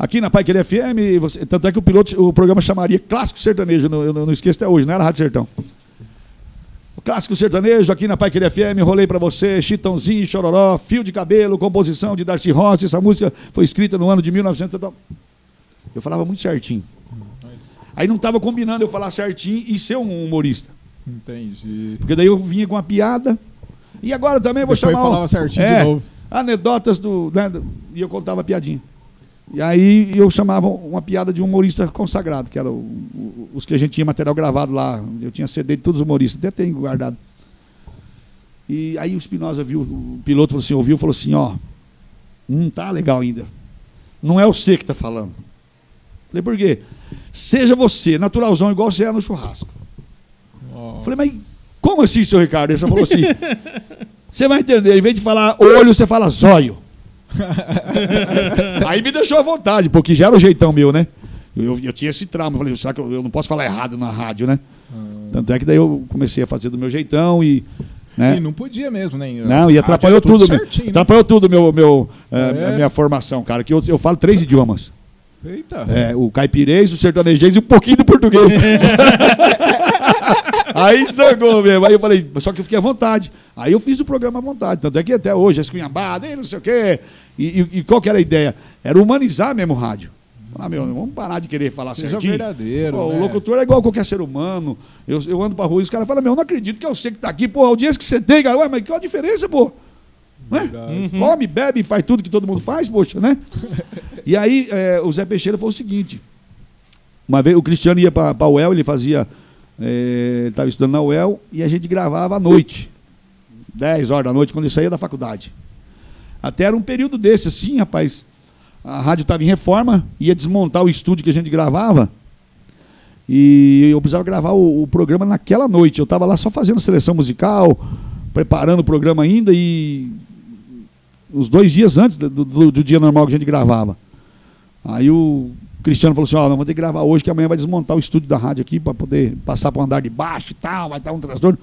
Aqui na Pai Querer FM, você- tanto é que o piloto, o programa chamaria Clássico Sertanejo, eu não, eu não esqueço até hoje, não era Rádio Sertão. O Clássico Sertanejo, aqui na Pai Querer FM, rolei pra você, Chitãozinho, Chororó, Fio de Cabelo, composição de Darcy Rossi, essa música foi escrita no ano de 1900 e tal. Eu falava muito certinho. Aí não estava combinando eu falar certinho e ser um humorista. Entendi. Porque daí eu vinha com uma piada. E agora também eu vou Depois chamar. um- falava certinho É, de novo. Anedotas do, né, do- E eu contava piadinha. E aí eu chamava uma piada de um humorista consagrado, que era o- o- os que a gente tinha material gravado lá. Eu tinha CD de todos os humoristas, até tenho guardado. E aí o Espinosa viu, o piloto falou assim, ouviu falou assim, ó, não tá legal ainda. Não é você que tá falando. Falei, por quê? Seja você, naturalzão, igual você é no churrasco. Falei, mas como assim, seu Ricardo? Ele só falou assim. Você vai entender, em vez de falar olho, você fala zóio. Aí me deixou à vontade, porque já era o jeitão meu, né? Eu, eu tinha esse trauma, eu falei, será que eu, eu não posso falar errado na rádio, né? Tanto é que daí eu comecei a fazer do meu jeitão e. Né? E não podia mesmo, né? Não, e atrapalhou Ah, tudo. meu- certinho, né? atrapalhou tudo meu, meu, eh, É. a minha formação, cara. Que eu, eu falo três idiomas. Eita. É, o caipirês, o sertanejês e um pouquinho do português. aí zangou mesmo. Aí eu falei, só que eu fiquei à vontade. Aí eu fiz o programa à vontade. Tanto é que até hoje, escunhambada, e não sei o quê. E, e- e qual que era a ideia? Era humanizar mesmo o rádio. Ah, meu, vamos parar de querer falar Seja certinho. verdadeiro. Pô, né? O locutor é igual a qualquer ser humano. Eu, eu ando pra rua e os caras falam, meu, eu não acredito que eu sei que tá aqui. Pô, a audiência que você tem, cara. Ué, mas qual a diferença, pô? Né? Verdade. Come, bebe, faz tudo que todo mundo faz, poxa, né? e aí é, o Zé Peixeira falou o seguinte. Uma vez o Cristiano ia pra, pra UEL, ele fazia. É, estava estudando na UEL e a gente gravava à noite. 10 horas da noite, quando ele saía da faculdade. Até era um período desse, assim, rapaz. A rádio estava em reforma, ia desmontar o estúdio que a gente gravava. E eu precisava gravar o, o programa naquela noite. Eu estava lá só fazendo seleção musical, preparando o programa ainda e os dois dias antes do, do- do dia normal que a gente gravava. Aí o Cristiano falou assim: Ó, nós vamos ter que gravar hoje, que amanhã vai desmontar o estúdio da rádio aqui para poder passar para o andar de baixo e tal, vai estar um transtorno.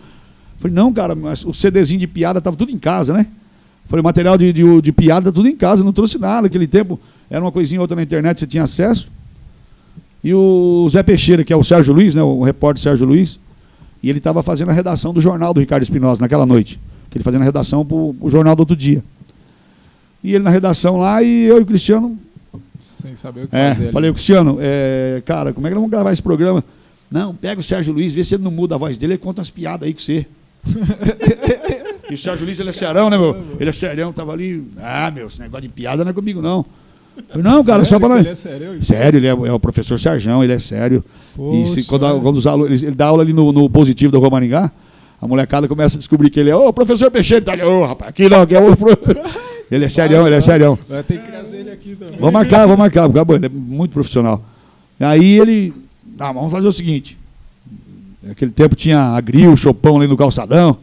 Falei: Não, cara, mas o CDzinho de piada estava tudo em casa, né? Falei: material de, de, de piada tá tudo em casa, não trouxe nada. Naquele tempo era uma coisinha ou outra na internet, você tinha acesso. E o Zé Peixeira, que é o Sérgio Luiz, né, o repórter Sérgio Luiz, e ele estava fazendo a redação do jornal do Ricardo Espinosa naquela noite. Que ele fazendo a redação para o jornal do outro dia. E ele na redação lá e eu e o Cristiano. Sem saber o que É, fazer. ali. falei, Cristiano, é, cara, como é que nós vamos gravar esse programa? Não, pega o Sérgio Luiz, vê se ele não muda a voz dele, ele conta umas piadas aí com você. e o Sérgio Luiz, ele é serão, né, meu? Ele é serão, tava ali. Ah, meu, esse negócio de piada não é comigo, não. Eu, não, cara, só Sério pra que nós. ele é sério? Sério, ele é, é o professor Sarjão, ele é sério. E se- Poxa. quando, quando os alunos, ele, ele dá aula ali no, no positivo da Rua Maringá, a molecada começa a descobrir que ele é, ô, professor Peixeira, tá ali, ô, rapaz, aqui não, aqui é o. pro-" Ele é serião, ele é serião. Vai ter que trazer ele aqui também. Vou marcar, vou marcar, acabou, ele é muito profissional. Aí ele, ah, vamos fazer o seguinte. Naquele tempo tinha a grill, o chopão ali no calçadão,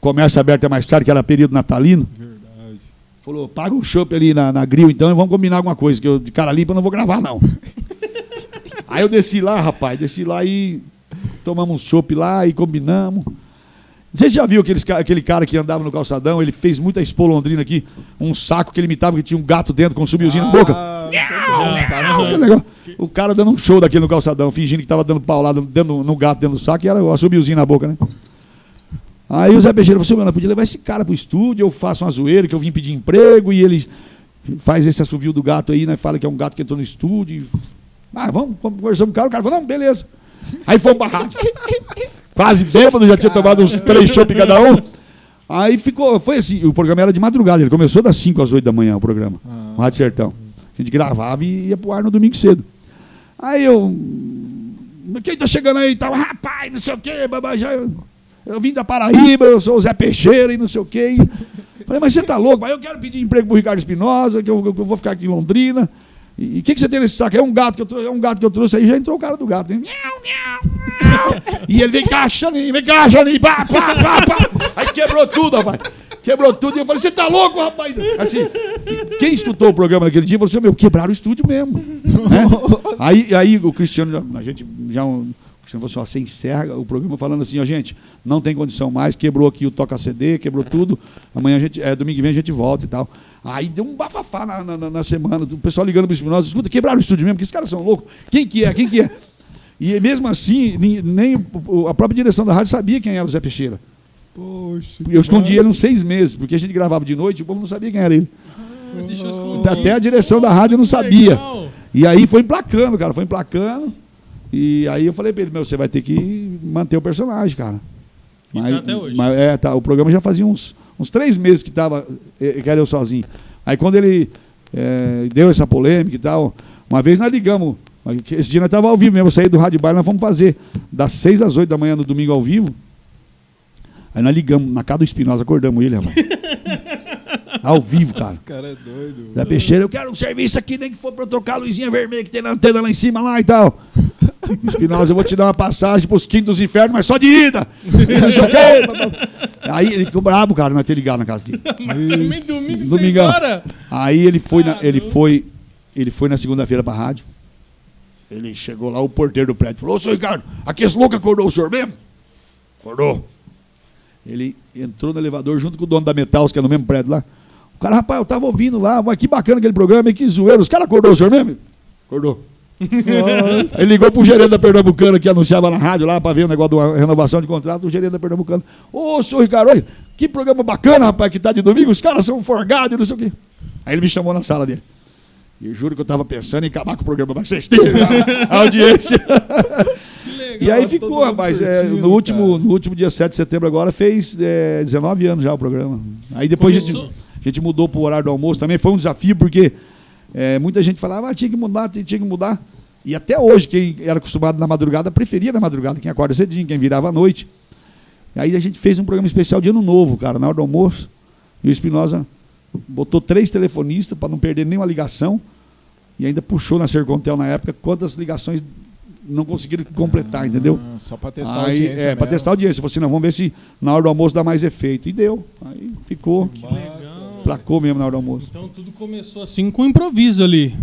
comércio aberto é mais tarde, que era período natalino. Verdade. Falou, paga o chopp ali na, na grill então e vamos combinar alguma coisa, que eu de cara limpa eu não vou gravar não. Aí eu desci lá, rapaz, desci lá e tomamos um chopp lá e combinamos. Você já viu aqueles, aquele cara que andava no calçadão, ele fez muita expo Londrina aqui, um saco que ele imitava que tinha um gato dentro com um subiozinho na boca? Ah. Ah, que legal. O cara dando um show daquele no calçadão, fingindo que tava dando paulada dentro, no gato dentro do saco e era o assobiozinho na boca, né? Aí o Zé Bejeira falou assim, podia levar esse cara pro estúdio, eu faço uma zoeira, que eu vim pedir emprego, e ele faz esse assovio do gato aí, né? Fala que é um gato que entrou no estúdio. e- Ah, vamos, vamos conversar com o cara. O cara falou, não, beleza. Aí fomos pra rádio. Quase bêbado, já tinha tomado uns três chopp cada um. Aí ficou, foi assim, o programa era de madrugada, ele começou das 5 às 8 da manhã, o programa, Ah. o Rádio Sertão. A gente gravava e ia pro ar no domingo cedo. Aí eu. Quem tá chegando aí? Tava, rapaz, não sei o quê, babá, já. Eu, eu vim da Paraíba, eu sou o Zé Peixeira e não sei o quê. E, falei, mas você tá louco? Mas eu quero pedir emprego pro Ricardo Espinosa, que eu, que eu vou ficar aqui em Londrina. E o que, que você tem nesse saco? É um gato que eu trouxe, é um gato que eu trouxe aí, já entrou o cara do gato. Né? Miau, miau. E ele vem cá, vem cá, Xaninho, pá, pá, pá, pá. Aí quebrou tudo, rapaz. Quebrou tudo. E eu falei, você tá louco, rapaz? Assim, quem escutou o programa naquele dia falou assim, meu, quebraram o estúdio mesmo. né? aí, aí o Cristiano, a gente já. o Cristiano falou assim, ó, você encerra o programa falando assim, ó, gente, não tem condição mais, quebrou aqui o toca CD, quebrou tudo. Amanhã a gente, é, domingo que vem a gente volta e tal. Aí deu um bafafá na, na- na- na semana, o pessoal ligando pro Espinosa, escuta, quebraram o estúdio mesmo, porque esses caras são loucos. Quem que é? Quem que é? E mesmo assim, nem, nem o- a própria direção da rádio sabia quem era o Zé Peixeira. Poxa. Eu escondi ele uns seis meses, porque a gente gravava de noite e o povo não sabia quem era ele. Deixou escondido. Até a direção da rádio não sabia. Legal. E aí foi emplacando, cara, foi emplacando. E aí eu falei pra ele, meu, você vai ter que manter o personagem, cara. E tá até hoje. mas, é, tá, o programa já fazia uns, uns três meses que tava, eh, que era eu sozinho. Aí quando ele eh, deu essa polêmica e tal, uma vez nós ligamos, esse dia nós tava ao vivo mesmo, eu saí do Rádio Bar, nós fomos fazer das seis às oito da manhã no domingo ao vivo. Aí nós ligamos na casa do Espinosa, acordamos ele, rapaz. ao vivo, cara. Esse cara é doido. Zé Peixeira, eu quero um serviço aqui, nem que for pra eu trocar a luzinha vermelha que tem na antena lá em cima lá e tal. Espinosa, eu vou te dar uma passagem pros quintos dos infernos, mas só de ida. E não sei o quê. Aí ele ficou brabo, cara, não ter ligado na casa dele. Mas também domingo, Domingão. horas. Aí ele foi na, ele foi, ele foi na segunda-feira pra rádio. Ele chegou lá, o porteiro do prédio falou: Ô, senhor Ricardo, aqui esse louco acordou o senhor mesmo? Acordou. Ele entrou no elevador junto com o dono da Metals, que é no mesmo prédio lá. O cara, rapaz, eu tava ouvindo lá, que bacana aquele programa, que zoeiro. Os caras acordou o senhor mesmo? Acordou. Ele ligou pro gerente da Pernambucana que anunciava na rádio lá para ver o negócio da renovação de contrato, o gerente da Pernambucana. Ô, senhor Ricardo, olha, que programa bacana, rapaz, que tá de domingo, os caras são forgados e não sei o quê. Aí ele me chamou na sala dele. E eu juro que eu tava pensando em acabar com o programa, mas vocês têm a, audiência. Legal. E aí ficou, rapaz. é, no, último, cara. no último dia 7 de setembro agora fez é, 19 anos já o programa. Aí depois a gente, a gente mudou pro horário do almoço também. Foi um desafio, porque é, muita gente falava, ah, tinha que mudar, tinha que mudar. E até hoje, quem era acostumado na madrugada, preferia na madrugada, quem acorda cedinho, quem virava à noite. Aí a gente fez um programa especial de ano novo, cara, na hora do almoço. E o Espinosa botou três telefonistas para não perder nenhuma ligação. E ainda puxou na Sercontel na época quantas ligações não conseguiram completar, entendeu? Ah, Só pra testar a Aí, audiência. é, para testar a audiência. Falei assim, não, vamos ver se na hora do almoço dá mais efeito. E deu. Aí ficou, Que legal. Placou mesmo na hora do almoço. Então tudo começou assim com improviso ali.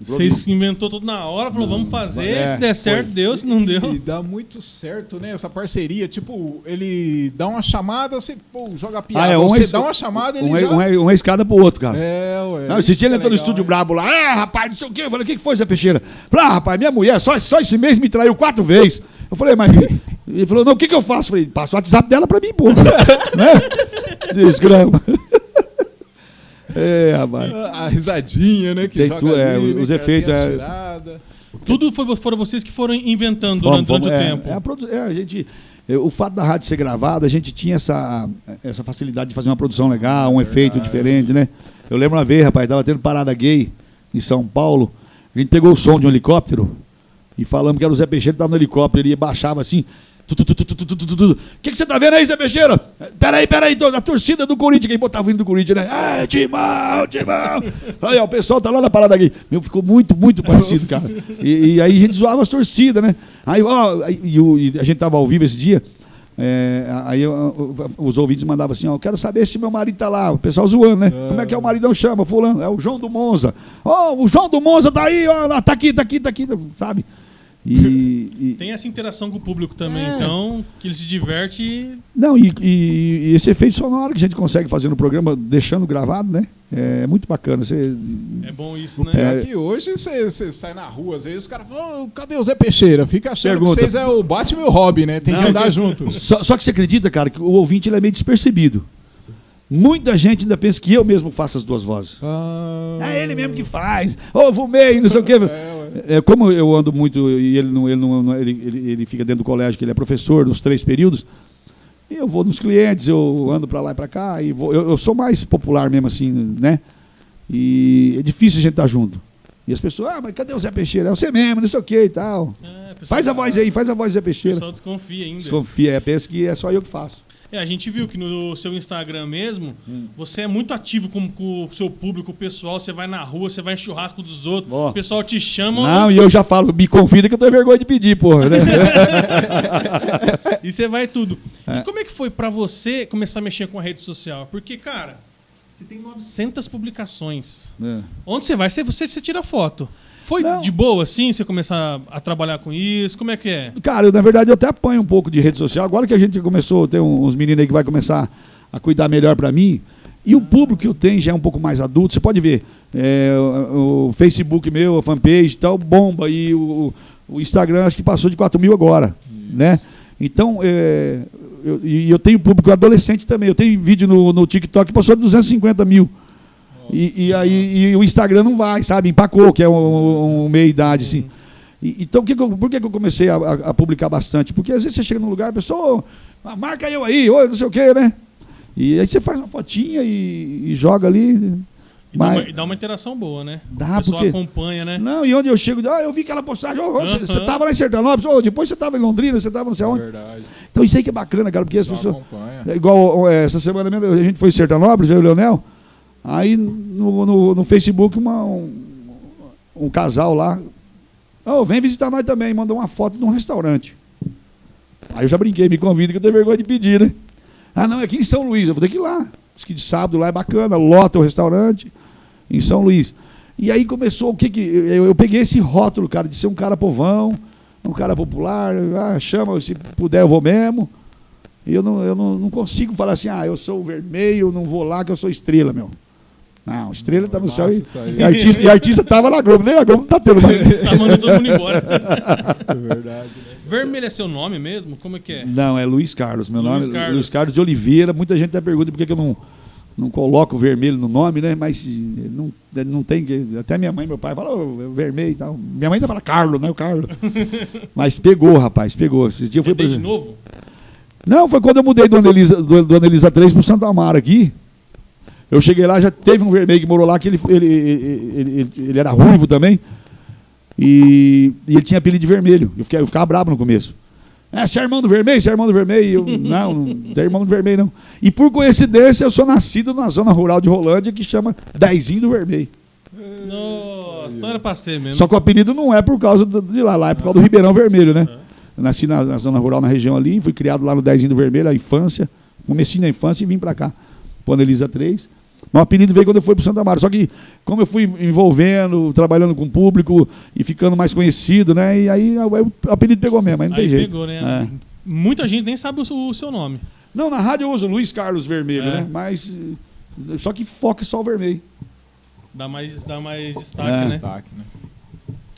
Vocês inventou tudo na hora, falou, vamos fazer, é, se der certo, foi. deu, se não deu. E dá muito certo, né? Essa parceria. Tipo, ele dá uma chamada, você pô, joga piada. Ah, é, um você dá uma chamada, ele Um, já... um, é- um é escada pro outro, cara. É, ué. Não, esse dia ele entrou no é estúdio legal, brabo lá. É, rapaz, não sei o quê. Eu falei, o que que foi, Zé Peixeira? Falei, ah, rapaz, minha mulher só, só esse mês me traiu quatro vezes. Eu falei, mas. Ele falou, não, o que que eu faço? Eu falei, passa o WhatsApp dela pra mim, pô. né? Desgrama. É, rapaz. A risadinha, né? Que Tem joga tu- é, ali, os né, efeitos, é. Tudo foi, foram vocês que foram inventando Vamos, durante, durante vamos, o é, tempo. É a, produ- é, a gente, é, o fato da rádio ser gravada, a gente tinha essa, essa facilidade de fazer uma produção legal, um efeito diferente, né? Eu lembro uma vez, rapaz, tava tendo parada gay em São Paulo. A gente pegou o som de um helicóptero e falamos que era o Zé Peixeira que tava no helicóptero. Ele baixava assim. O que, que você tá vendo aí, Zé Beixeira? Peraí, peraí, a torcida do Corinthians, quem botava o hino do Corinthians, né? É, ah, Timão, Timão! Aí, ó, o pessoal tá lá na parada aqui. Meu, ficou muito, muito parecido, cara. E, e aí a gente zoava as torcidas, né? Aí, ó, e, e, a gente tava ao vivo esse dia. É, aí os ouvintes mandavam assim: ó, quero saber se meu marido tá lá. O pessoal zoando, né? É. Como é que é o é. maridão chama? Fulano, é o João do Monza. Ó, oh, o João do Monza tá aí, ó, tá aqui, tá aqui, tá aqui, sabe? E, e- Tem essa interação com o público também, É. então, que ele se diverte e não, e, e- e esse efeito sonoro que a gente consegue fazer no programa, deixando gravado, né? É muito bacana. Você, é bom isso, O né? É. é que hoje você você sai na rua, às vezes os caras falam, "Ô, cadê o Zé Peixeira? Fica achando Pergunta. que vocês é o Batman e o Hobby, né? Tem que Não, andar que- junto. Só, só que você acredita, cara, que o ouvinte ele é meio despercebido. Muita gente ainda pensa que eu mesmo faço as duas vozes. Ah, É ele mesmo que faz. Ô, vumei, não sei o quê. É. É, como eu ando muito e ele não, ele, não, ele, ele, ele fica dentro do colégio, que ele é professor dos três períodos, eu vou nos clientes, eu ando pra lá e pra cá, e vou, eu, eu sou mais popular mesmo assim, né? E é difícil a gente estar junto. E as pessoas, ah, mas cadê o Zé Peixeira? É você mesmo, não sei o que e tal. É, o pessoal- Faz a voz aí, faz a voz do Zé O Peixeira. pessoal desconfia ainda. Desconfia, é, pensa que é só eu que faço. É, a gente viu que no seu Instagram mesmo, Hum. você é muito ativo com, com o seu público, o pessoal, você vai na rua, você vai em churrasco dos outros, Ó. o pessoal te chama Não, e eu já falo, me convida que eu tenho vergonha de pedir, porra, né? e você vai tudo. É. E como é que foi pra você começar a mexer com a rede social? Porque, cara, você tem 900 publicações. É. Onde você vai, você, você, você tira foto. Foi Não. de boa, assim, você começar a trabalhar com isso? Como é que é? Cara, eu, na verdade eu até apanho um pouco de rede social. Agora que a gente começou, tem uns meninos aí que vai começar a cuidar melhor pra mim. E o público que eu tenho já é um pouco mais adulto. Você pode ver, é, o, o Facebook meu, a fanpage e tal, bomba. E o, o Instagram acho que passou de 4 mil agora, né? Então, é, eu, e eu tenho público adolescente também. Eu tenho vídeo no, no TikTok que passou de 250 mil. E, e aí e o Instagram não vai, sabe? Empacou, que é um, um meia idade, assim. E- então, que que eu- por que, que eu comecei a, a- publicar bastante? Porque às vezes você chega num lugar, a pessoa, "Ô, ah, marca eu aí, oi, não sei o quê, né? E aí você faz uma fotinha e, e joga ali. E dá, Mas- uma, dá uma interação boa, né? Dá, o pessoal porque- acompanha, né? Não, e onde eu chego, ah, eu vi aquela postagem, você Aham. você tava lá em Sertanópolis, ô, depois você tava em Londrina, você tava não sei É onde. verdade. Então isso aí que é bacana, cara, porque as pessoas. acompanha. É igual essa semana mesmo, a gente foi em Sertanópolis, eu e o Leonel. Aí no, no, no Facebook uma- um, um casal lá. Oh, vem visitar nós também, mandou uma foto de um restaurante. Aí eu já brinquei, me convida que eu tenho vergonha de pedir, né? Ah, não, é aqui em São Luís, eu vou ter que ir lá. Diz que de sábado lá é bacana, lota o restaurante em São Luís. E aí começou o que que. Eu, eu peguei esse rótulo, cara, de ser um cara povão, um cara popular, ah, chama, se puder eu vou mesmo. E eu não, eu não, não consigo falar assim, ah, eu sou vermelho, não vou lá que eu sou estrela, meu. Não, estrela tá no Nossa, céu e, aí. e artista, e artista tava na Globo, nem a Globo não tá tendo mais. Tá mandando todo mundo embora. É verdade, né? Vermelho é seu nome mesmo? Como é que é? Não, é Luiz Carlos, meu Luiz nome é Carlos. Luiz Carlos de Oliveira. Muita gente até pergunta por que, que eu não, não coloca o vermelho no nome, né? Mas não, não tem. que- Até minha mãe e meu pai falam, "Ô, é vermelho e tal. Minha mãe ainda fala Carlos, né? O Carlos. Mas pegou, rapaz, pegou. Esses dias eu fui É desde pra- novo? Não, foi quando eu mudei do Anelisa, do, do Anelisa 3 pro Santa Amaro aqui. Eu cheguei lá, já teve um vermelho que morou lá, que ele, ele, ele, ele, ele era ruivo também. E, e ele tinha apelido de vermelho. Eu, fiquei, eu ficava bravo no começo. É, você é irmão do vermelho? Você é irmão do vermelho? Eu, não, não é irmão do vermelho, não. E por coincidência, eu sou nascido na zona rural de Rolândia, que chama Dezinho do Vermelho. Nossa, então era pra ser mesmo. Só que o apelido não é por causa do- de lá, lá é por causa do Ribeirão Vermelho, né? Eu nasci na, na zona rural, na região ali, fui criado lá no Dezinho do Vermelho, a infância, comecinho da infância e vim pra cá, pro Anelisa 3. O apelido veio quando eu fui pro Santa Amaro. Só que, como eu fui envolvendo, trabalhando com o público e ficando mais conhecido, né? E aí, aí o apelido pegou mesmo, aí não Aí tem jeito. pegou, né? É. Muita gente nem sabe o, seu- o seu nome. Não, na rádio eu uso Luiz Carlos Vermelho, É. né? Mas. eh, Só que foca só o vermelho. Dá mais, dá mais destaque, É. né? Destaque, né?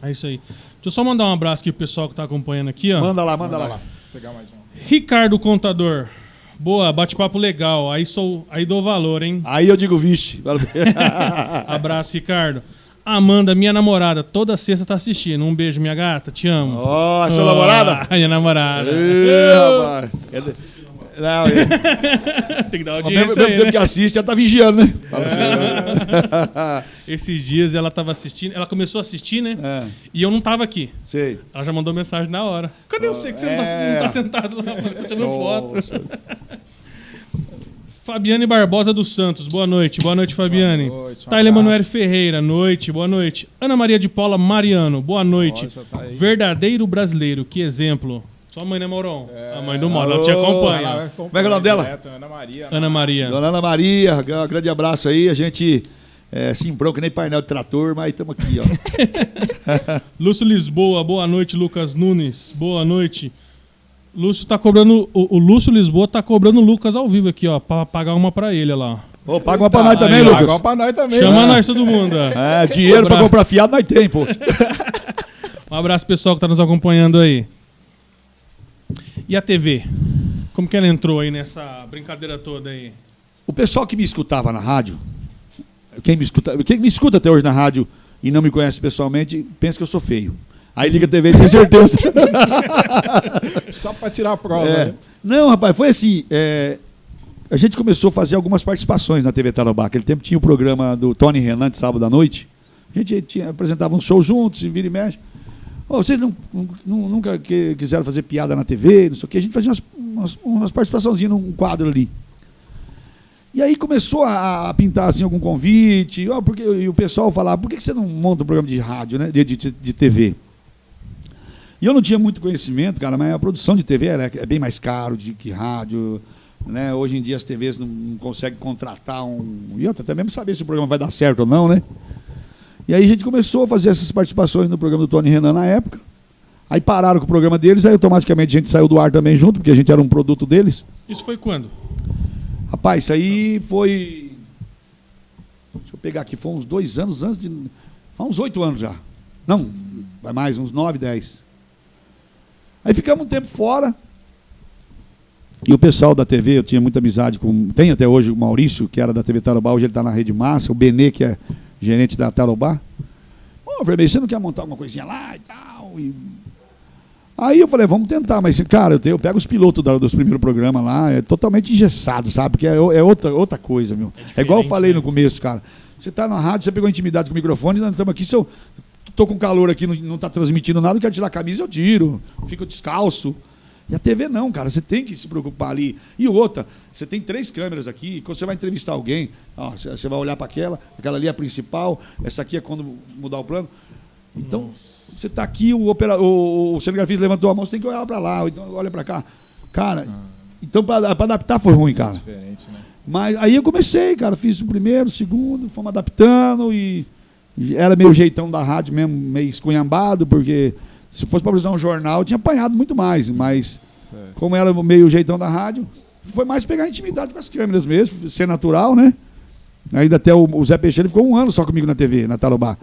É isso aí. Deixa eu só mandar um abraço aqui pro pessoal que tá acompanhando aqui, ó. Manda lá, manda, lá. Pegar mais um. Ricardo Contador. Boa, bate-papo legal. Aí sou, aí dou valor, hein? Aí eu digo, vixe. Abraço, Ricardo. Amanda, minha namorada, toda sexta tá assistindo. Um beijo, minha gata. Te amo. Ó, sua Ah, namorada? Minha namorada. Ê, rapaz. É Não, é- Tem que dar Ao audiência mesmo, mesmo aí, tempo né? que assiste, já tá vigiando, né? Esses dias ela tava assistindo. Ela começou a assistir, né? é, E eu não tava aqui. sei. Ela já mandou mensagem na hora. Cadê você que você não, tá, É. não tá sentado lá? Tá tirando foto. Nossa. Fabiane Barbosa dos Santos, boa noite. Boa noite, Fabiane. Boa noite, um. Emanuele Ferreira, noite, boa noite. Ana Maria de Paula Mariano, boa noite. Nossa, tá. Verdadeiro brasileiro, que exemplo. Sua mãe, né, Moron? É. A mãe do Mauro, ela te acompanha. Ela Como é que é o nome dela? direto, Ana Maria. Ana Maria. Dona Ana Maria, um grande abraço aí. A gente é, se embrou que nem painel de trator, mas estamos aqui, ó. Lúcio Lisboa, boa noite. Lucas Nunes, boa noite. Lúcio tá cobrando. O, o Lúcio Lisboa tá cobrando o Lucas ao vivo aqui, ó, pra pagar uma pra ele, olha lá. Ô, paga uma pra nós Aí, também, ó, Lucas. Igual pra nós também. Chama né? nós todo mundo. É, dinheiro pra Cobrar. comprar fiado nós tem, pô. Um abraço pessoal que tá nos acompanhando aí. E a TV? Como que ela entrou aí nessa brincadeira toda aí? O pessoal que me escutava na rádio, quem me escuta, quem me escuta até hoje na rádio e não me conhece pessoalmente, pensa que eu sou feio. Aí liga a TV e tem certeza. Só pra tirar a prova. É. né? Não, rapaz, foi assim. é, a gente começou a fazer algumas participações na TV Tarobá. Aquele tempo tinha o programa do Tony Renan de sábado à noite. A gente tinha, apresentava um show juntos, e vira e mexe. Ô, vocês não, não- nunca quiseram fazer piada na TV, não sei o que. A gente fazia umas, umas, umas participaçãozinhas num quadro ali. E aí começou a, a pintar assim algum convite, ó, porque, e o pessoal falava, por que você não monta um programa de rádio, né? De, de, de TV? E eu não tinha muito conhecimento, cara, mas a produção de TV era, é bem mais caro de que rádio. Né? Hoje em dia as TVs não, não conseguem contratar um. E outra, até mesmo saber se o programa vai dar certo ou não, né? E aí a gente começou a fazer essas participações no programa do Tony Renan na época. Aí pararam com o programa deles, aí automaticamente a gente saiu do ar também junto, porque a gente era um produto deles. Isso foi quando? Rapaz, isso aí foi. Deixa eu pegar aqui, foi uns dois anos antes de. Foi uns oito anos já. Não, vai mais, uns nove, dez. Aí ficamos um tempo fora. E o pessoal da TV, eu tinha muita amizade com. Tem até hoje o Maurício, que era da TV Tarobá, hoje ele está na Rede Massa, o Benê, que é gerente da Tarobá. Ô, Vermelho, você não quer montar alguma coisinha lá e tal? E Aí eu falei, vamos tentar, mas, cara, eu, tenho- eu pego os pilotos da- dos primeiros programas lá, é totalmente engessado, sabe? Porque é, é outra, outra coisa, meu. É, igual eu falei né? no começo, cara. Você tá na rádio, você pegou intimidade com o microfone, nós estamos aqui, se eu tô com calor aqui, não, não tá transmitindo nada, eu quero tirar a camisa, eu tiro, fico descalço. E a TV não, cara, você tem que se preocupar ali. E outra, você tem três câmeras aqui, quando você vai entrevistar alguém, ó, você vai olhar para aquela, aquela ali é a principal, essa aqui é quando mudar o plano. Então, você está aqui, o, opera, o, o cinegrafista levantou a mão, você tem que olhar para lá, então olha para cá. Cara, então para adaptar foi ruim, cara. Né? Mas aí eu comecei, cara, fiz o primeiro, o segundo, fomos adaptando e e era meio jeitão da rádio mesmo, meio escunhambado, porque se fosse para usar um jornal, eu tinha apanhado muito mais, mas Certo. como era meio jeitão da rádio, foi mais pegar intimidade com as câmeras mesmo, ser natural, né? Ainda até o, o Zé Peixeira ele ficou um ano só comigo na TV, na Tarobá.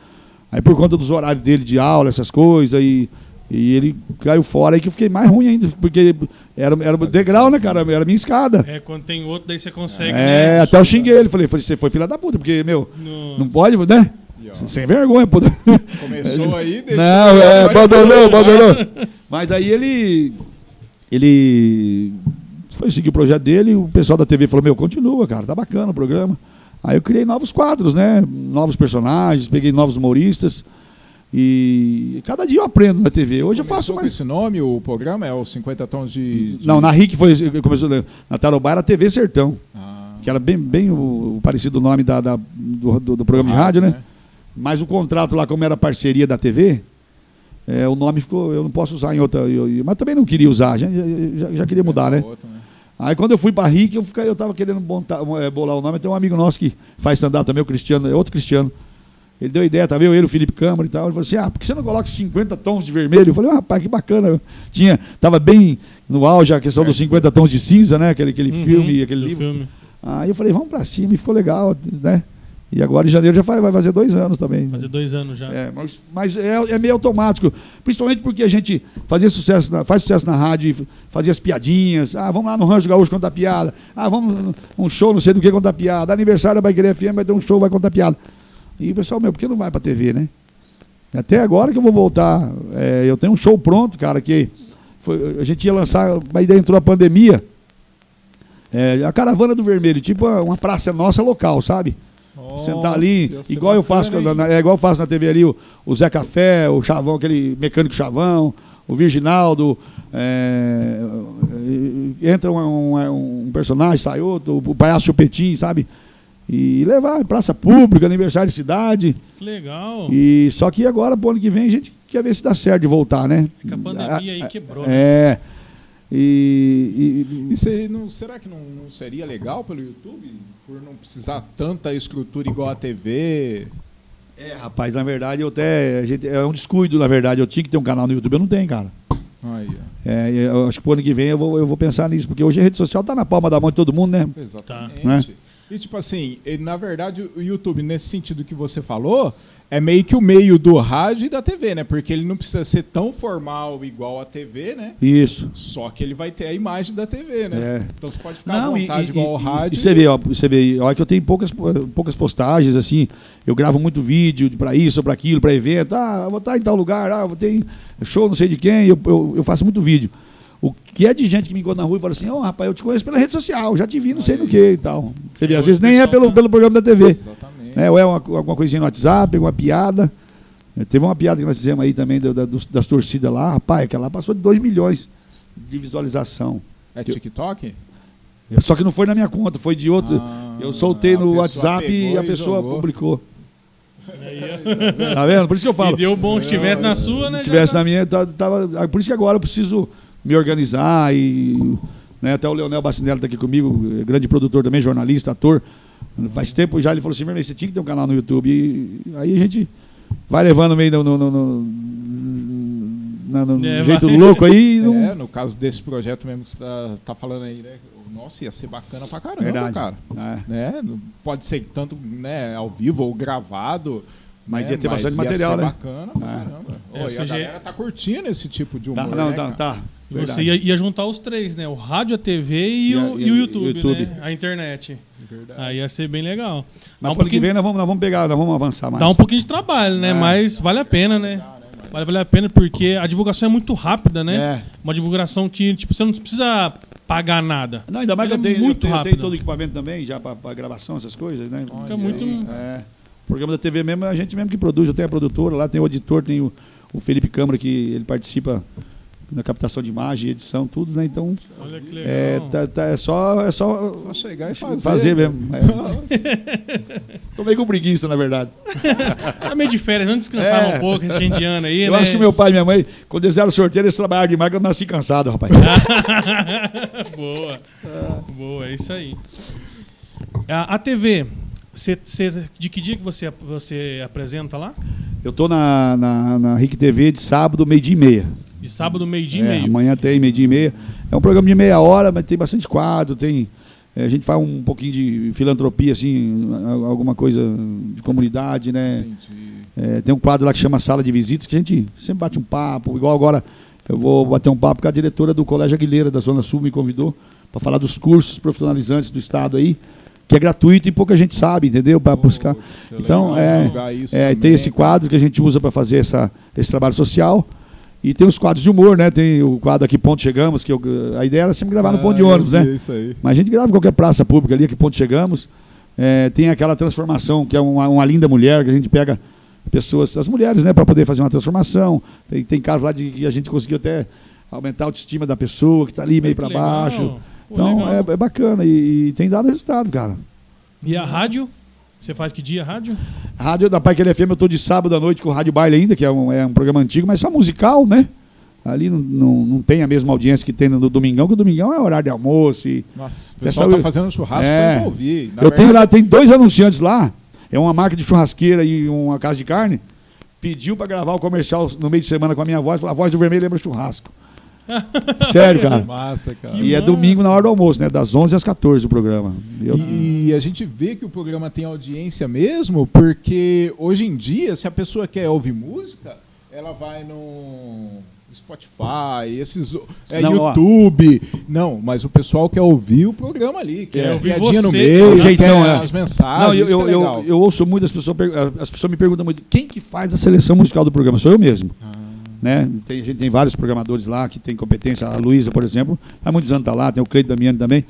Aí por conta dos horários dele de aula, essas coisas, e E ele caiu fora aí que eu fiquei mais ruim ainda, porque era, era degrau, né, cara? Era minha escada. É, quando tem outro, daí você consegue. É, né? até eu xinguei ele. Falei, falei, você foi filha da puta, porque, meu, Nossa. não pode, né? Sem vergonha, pô. Começou aí, deixou Não, é, abandonou, abandonou. Mas aí ele. Ele foi seguir o projeto dele e o pessoal da TV falou: Meu, continua, cara, tá bacana o programa. Aí eu criei novos quadros, né? Novos personagens, peguei novos humoristas. E cada dia eu aprendo na TV. Hoje eu faço mais. esse nome, o programa é os 50 tons de... de- Não, na RIC foi. Começou na Tarobá era TV Sertão, Ah, que era bem, bem o, o parecido nome da, da- do, do- do programa de rádio, né? Mas o contrato lá, como era parceria da TV, é, o nome ficou. Eu não posso usar em outra. eu- eu- mas também não queria usar, já, já, já queria mudar, né? Outro, né? Aí quando eu fui pra RIC, eu, eu tava querendo montar, eh, bolar o nome. Tem um amigo nosso que faz stand-up também, o Cristiano, é outro Cristiano. Ele deu ideia, tá vendo? Ele, o Felipe Câmara e tal. Ele falou assim: ah, por que você não coloca 50 tons de vermelho? Eu falei, ah, rapaz, que bacana. Tinha, tava bem no auge a questão dos 50 tons de cinza, né? Aquele, aquele Uhum, filme, aquele livro. filme. Aí eu falei, vamos pra cima, e ficou legal, né? E agora em janeiro já vai fazer dois anos também. Fazer dois anos já. É, mas, mas é, é meio automático. Principalmente porque a gente fazia sucesso, na- faz sucesso na rádio, fazia as piadinhas. Ah, vamos lá no Rancho Gaúcho contar piada. Ah, vamos um show, não sei do que contar piada. Aniversário da Querer FM vai ter um show, vai contar piada. E o pessoal, meu, por que não vai pra TV, né? Até agora que eu vou voltar. é, eu tenho um show pronto, cara, que foi- a gente ia lançar, mas daí entrou a pandemia. É, a Caravana do Vermelho, tipo uma praça nossa local, sabe? Sentar ali, ia ser igual eu faço, na- é igual eu faço na TV ali, o, o Zé Café, o Chavão, aquele mecânico Chavão, o Virginaldo, é, entra um, um- um personagem, sai outro, o palhaço Chupetinho, sabe? E levar em praça pública, aniversário de cidade. Que legal. E só que agora, pro ano que vem, a gente quer ver se dá certo de voltar, né? Que a pandemia aí quebrou. né? É. E, e- E seria- não- será que não, não seria legal pelo YouTube? Por não precisar tanta estrutura igual a TV? É, rapaz, na verdade, eu até. a gente- é um descuido, na verdade. Eu tinha que ter um canal no YouTube, eu não tenho, cara. Aí, ó. É, eu acho que pro ano que vem eu vou, eu vou pensar nisso, porque hoje a rede social tá na palma da mão de todo mundo, né? Exatamente. Né? E tipo assim, na verdade o YouTube, nesse sentido que você falou, é meio que o meio do rádio e da TV, né? Porque ele não precisa ser tão formal igual a TV, né? Isso. Só que ele vai ter a imagem da TV, né? É. Então você pode ficar à vontade e, igual ao e- rádio. e você vê, ó, você vê, olha que eu tenho poucas, poucas postagens, assim, eu gravo muito vídeo para isso, para aquilo, para evento, ah, vou estar em tal lugar, ah, vou ter show não sei de quem, eu, eu, eu faço muito vídeo. O que é de gente que me encontra na rua e fala assim, ó, rapaz, eu te conheço pela rede social, já te vi, não sei no que e tal. Você vê, às vezes nem é pelo, pelo programa da TV. Exatamente. Né? Ou é uma, alguma coisinha no WhatsApp, alguma piada. É, Teve uma piada que nós fizemos aí também da- dos- das torcidas lá, rapaz, aquela lá passou de 2 milhões de visualização. É TikTok? Só que não foi na minha conta, foi de outro. Ah, eu soltei no WhatsApp e a e pessoa jogou. publicou. Tá vendo? Por isso que eu E falo. deu bom se tivesse na sua, né? Se tivesse tá- na minha, tava, por isso que agora eu preciso me organizar e. Né, até o Leonel Bacinelli está aqui comigo, é grande produtor também, jornalista, ator. Faz tempo já ele falou assim: meu irmão, você tinha que ter um canal no YouTube. E aí a gente vai levando meio no, no, no, no- no É, jeito vai. louco aí. não- É, no caso desse projeto mesmo que você tá, tá falando aí, né? Nossa, ia ser bacana pra caramba, Verdade. cara. É. Né? Não Pode ser tanto né, ao vivo ou gravado. Mas né? ia ter bastante ia material, ser né? bacana pra É. caramba. É, e a galera tá curtindo esse tipo de Tá, humor, não, né, tá, cara? tá. Verdade. Você ia, ia juntar os três, né? O rádio, a TV e, E a- o, e e o YouTube, YouTube. né? A internet. Verdade. Aí ia ser bem legal. Mas um, ano que vem nós vamos, nós vamos pegar, nós vamos avançar mais. dá um pouquinho de trabalho, né? É. Mas vale a pena, né? Vale, vale a pena porque a divulgação é muito rápida, né? É. Uma divulgação que, tipo, você não precisa pagar nada. Não, ainda mais que eu é tenho, eu muito eu tenho todo o equipamento também, já para gravação, essas coisas, né? Fica muito. É. O programa da TV mesmo é a gente mesmo que produz. Eu tenho a produtora lá, tem o editor, tem o, o Felipe Câmara, que ele participa na captação de imagem, edição, tudo, né? Então, Olha que legal. é, tá- tá- é só, é só Só chegar e fazer. fazer, mesmo. É. Tô meio com preguiça, na verdade. Tá meio de férias, vamos descansar É. um pouco esse fim de ano aí, Eu né? acho que meu pai e minha mãe, quando eles eram sorteiros, eles trabalharam demais, que eu nasci cansado, rapaz. Boa. Boa, é isso aí. A, a TV, cê- cê- de que dia que você, você apresenta lá? Eu tô na, na, na RIC TV de sábado, meio-dia e meia. De sábado, meio-dia É, e meio. Amanhã tem meio-dia e meia. É um programa de meia hora, mas tem bastante quadro, tem. é, a gente faz um pouquinho de filantropia, assim, alguma coisa de comunidade, né? É, tem um quadro lá que chama Sala de Visitas, que a gente sempre bate um papo, igual agora eu vou bater um papo com a diretora do Colégio Aguilera da Zona Sul, me convidou para falar dos cursos profissionalizantes do Estado aí, que é gratuito e pouca gente sabe, entendeu? Para buscar. Então, é, é, tem esse quadro que a gente usa para fazer essa, esse trabalho social. E tem os quadros de humor, né? Tem o quadro aqui Ponto Chegamos, que eu- a ideia era sempre gravar no ponto de Ah, ônibus, vi né? Isso aí. Mas a gente grava em qualquer praça pública ali, que ponto chegamos. É, tem aquela transformação, que é uma, uma linda mulher, que a gente pega pessoas, as mulheres, né, para poder fazer uma transformação. Tem, tem casos lá de que a gente conseguiu até aumentar a autoestima da pessoa, que está ali meio para baixo. Então é, é bacana e, e tem dado resultado, cara. E a rádio? Você faz que dia rádio? Rádio da Pai Querer FM, eu tô de sábado à noite com o Rádio Baile ainda, que é um, é um programa antigo, mas só musical, né? Ali não, não, não tem a mesma audiência que tem no Domingão, que o Domingão é horário de almoço e Nossa, o pessoal eu- tá fazendo churrasco É. eu ouvir. Na eu tenho verdade, lá, tem dois anunciantes lá, é uma marca de churrasqueira e uma casa de carne, pediu pra gravar o comercial no meio de semana com a minha voz, a voz do vermelho lembra churrasco. Sério, cara. Massa, cara. Que E é massa. domingo na hora do almoço, né? Das 11 às 14 o programa. Eu- E, a gente vê que o programa tem audiência mesmo, porque hoje em dia, se a pessoa quer ouvir música, ela vai no Spotify, esses é, Não, ó. YouTube. Não, mas o pessoal quer ouvir o programa ali, quer É. a Ouvir piadinha no você, meio, jeitão, quer é. as mensagens. Não, eu, eu, que é eu, eu ouço muito, as pessoas, as pessoas me perguntam muito, quem que faz a seleção musical do programa? Sou eu mesmo. Ah. Né? Tem, gente- tem vários programadores lá que tem competência, a Luísa, por exemplo, há muitos anos está lá, tem o Cleito Damiani também.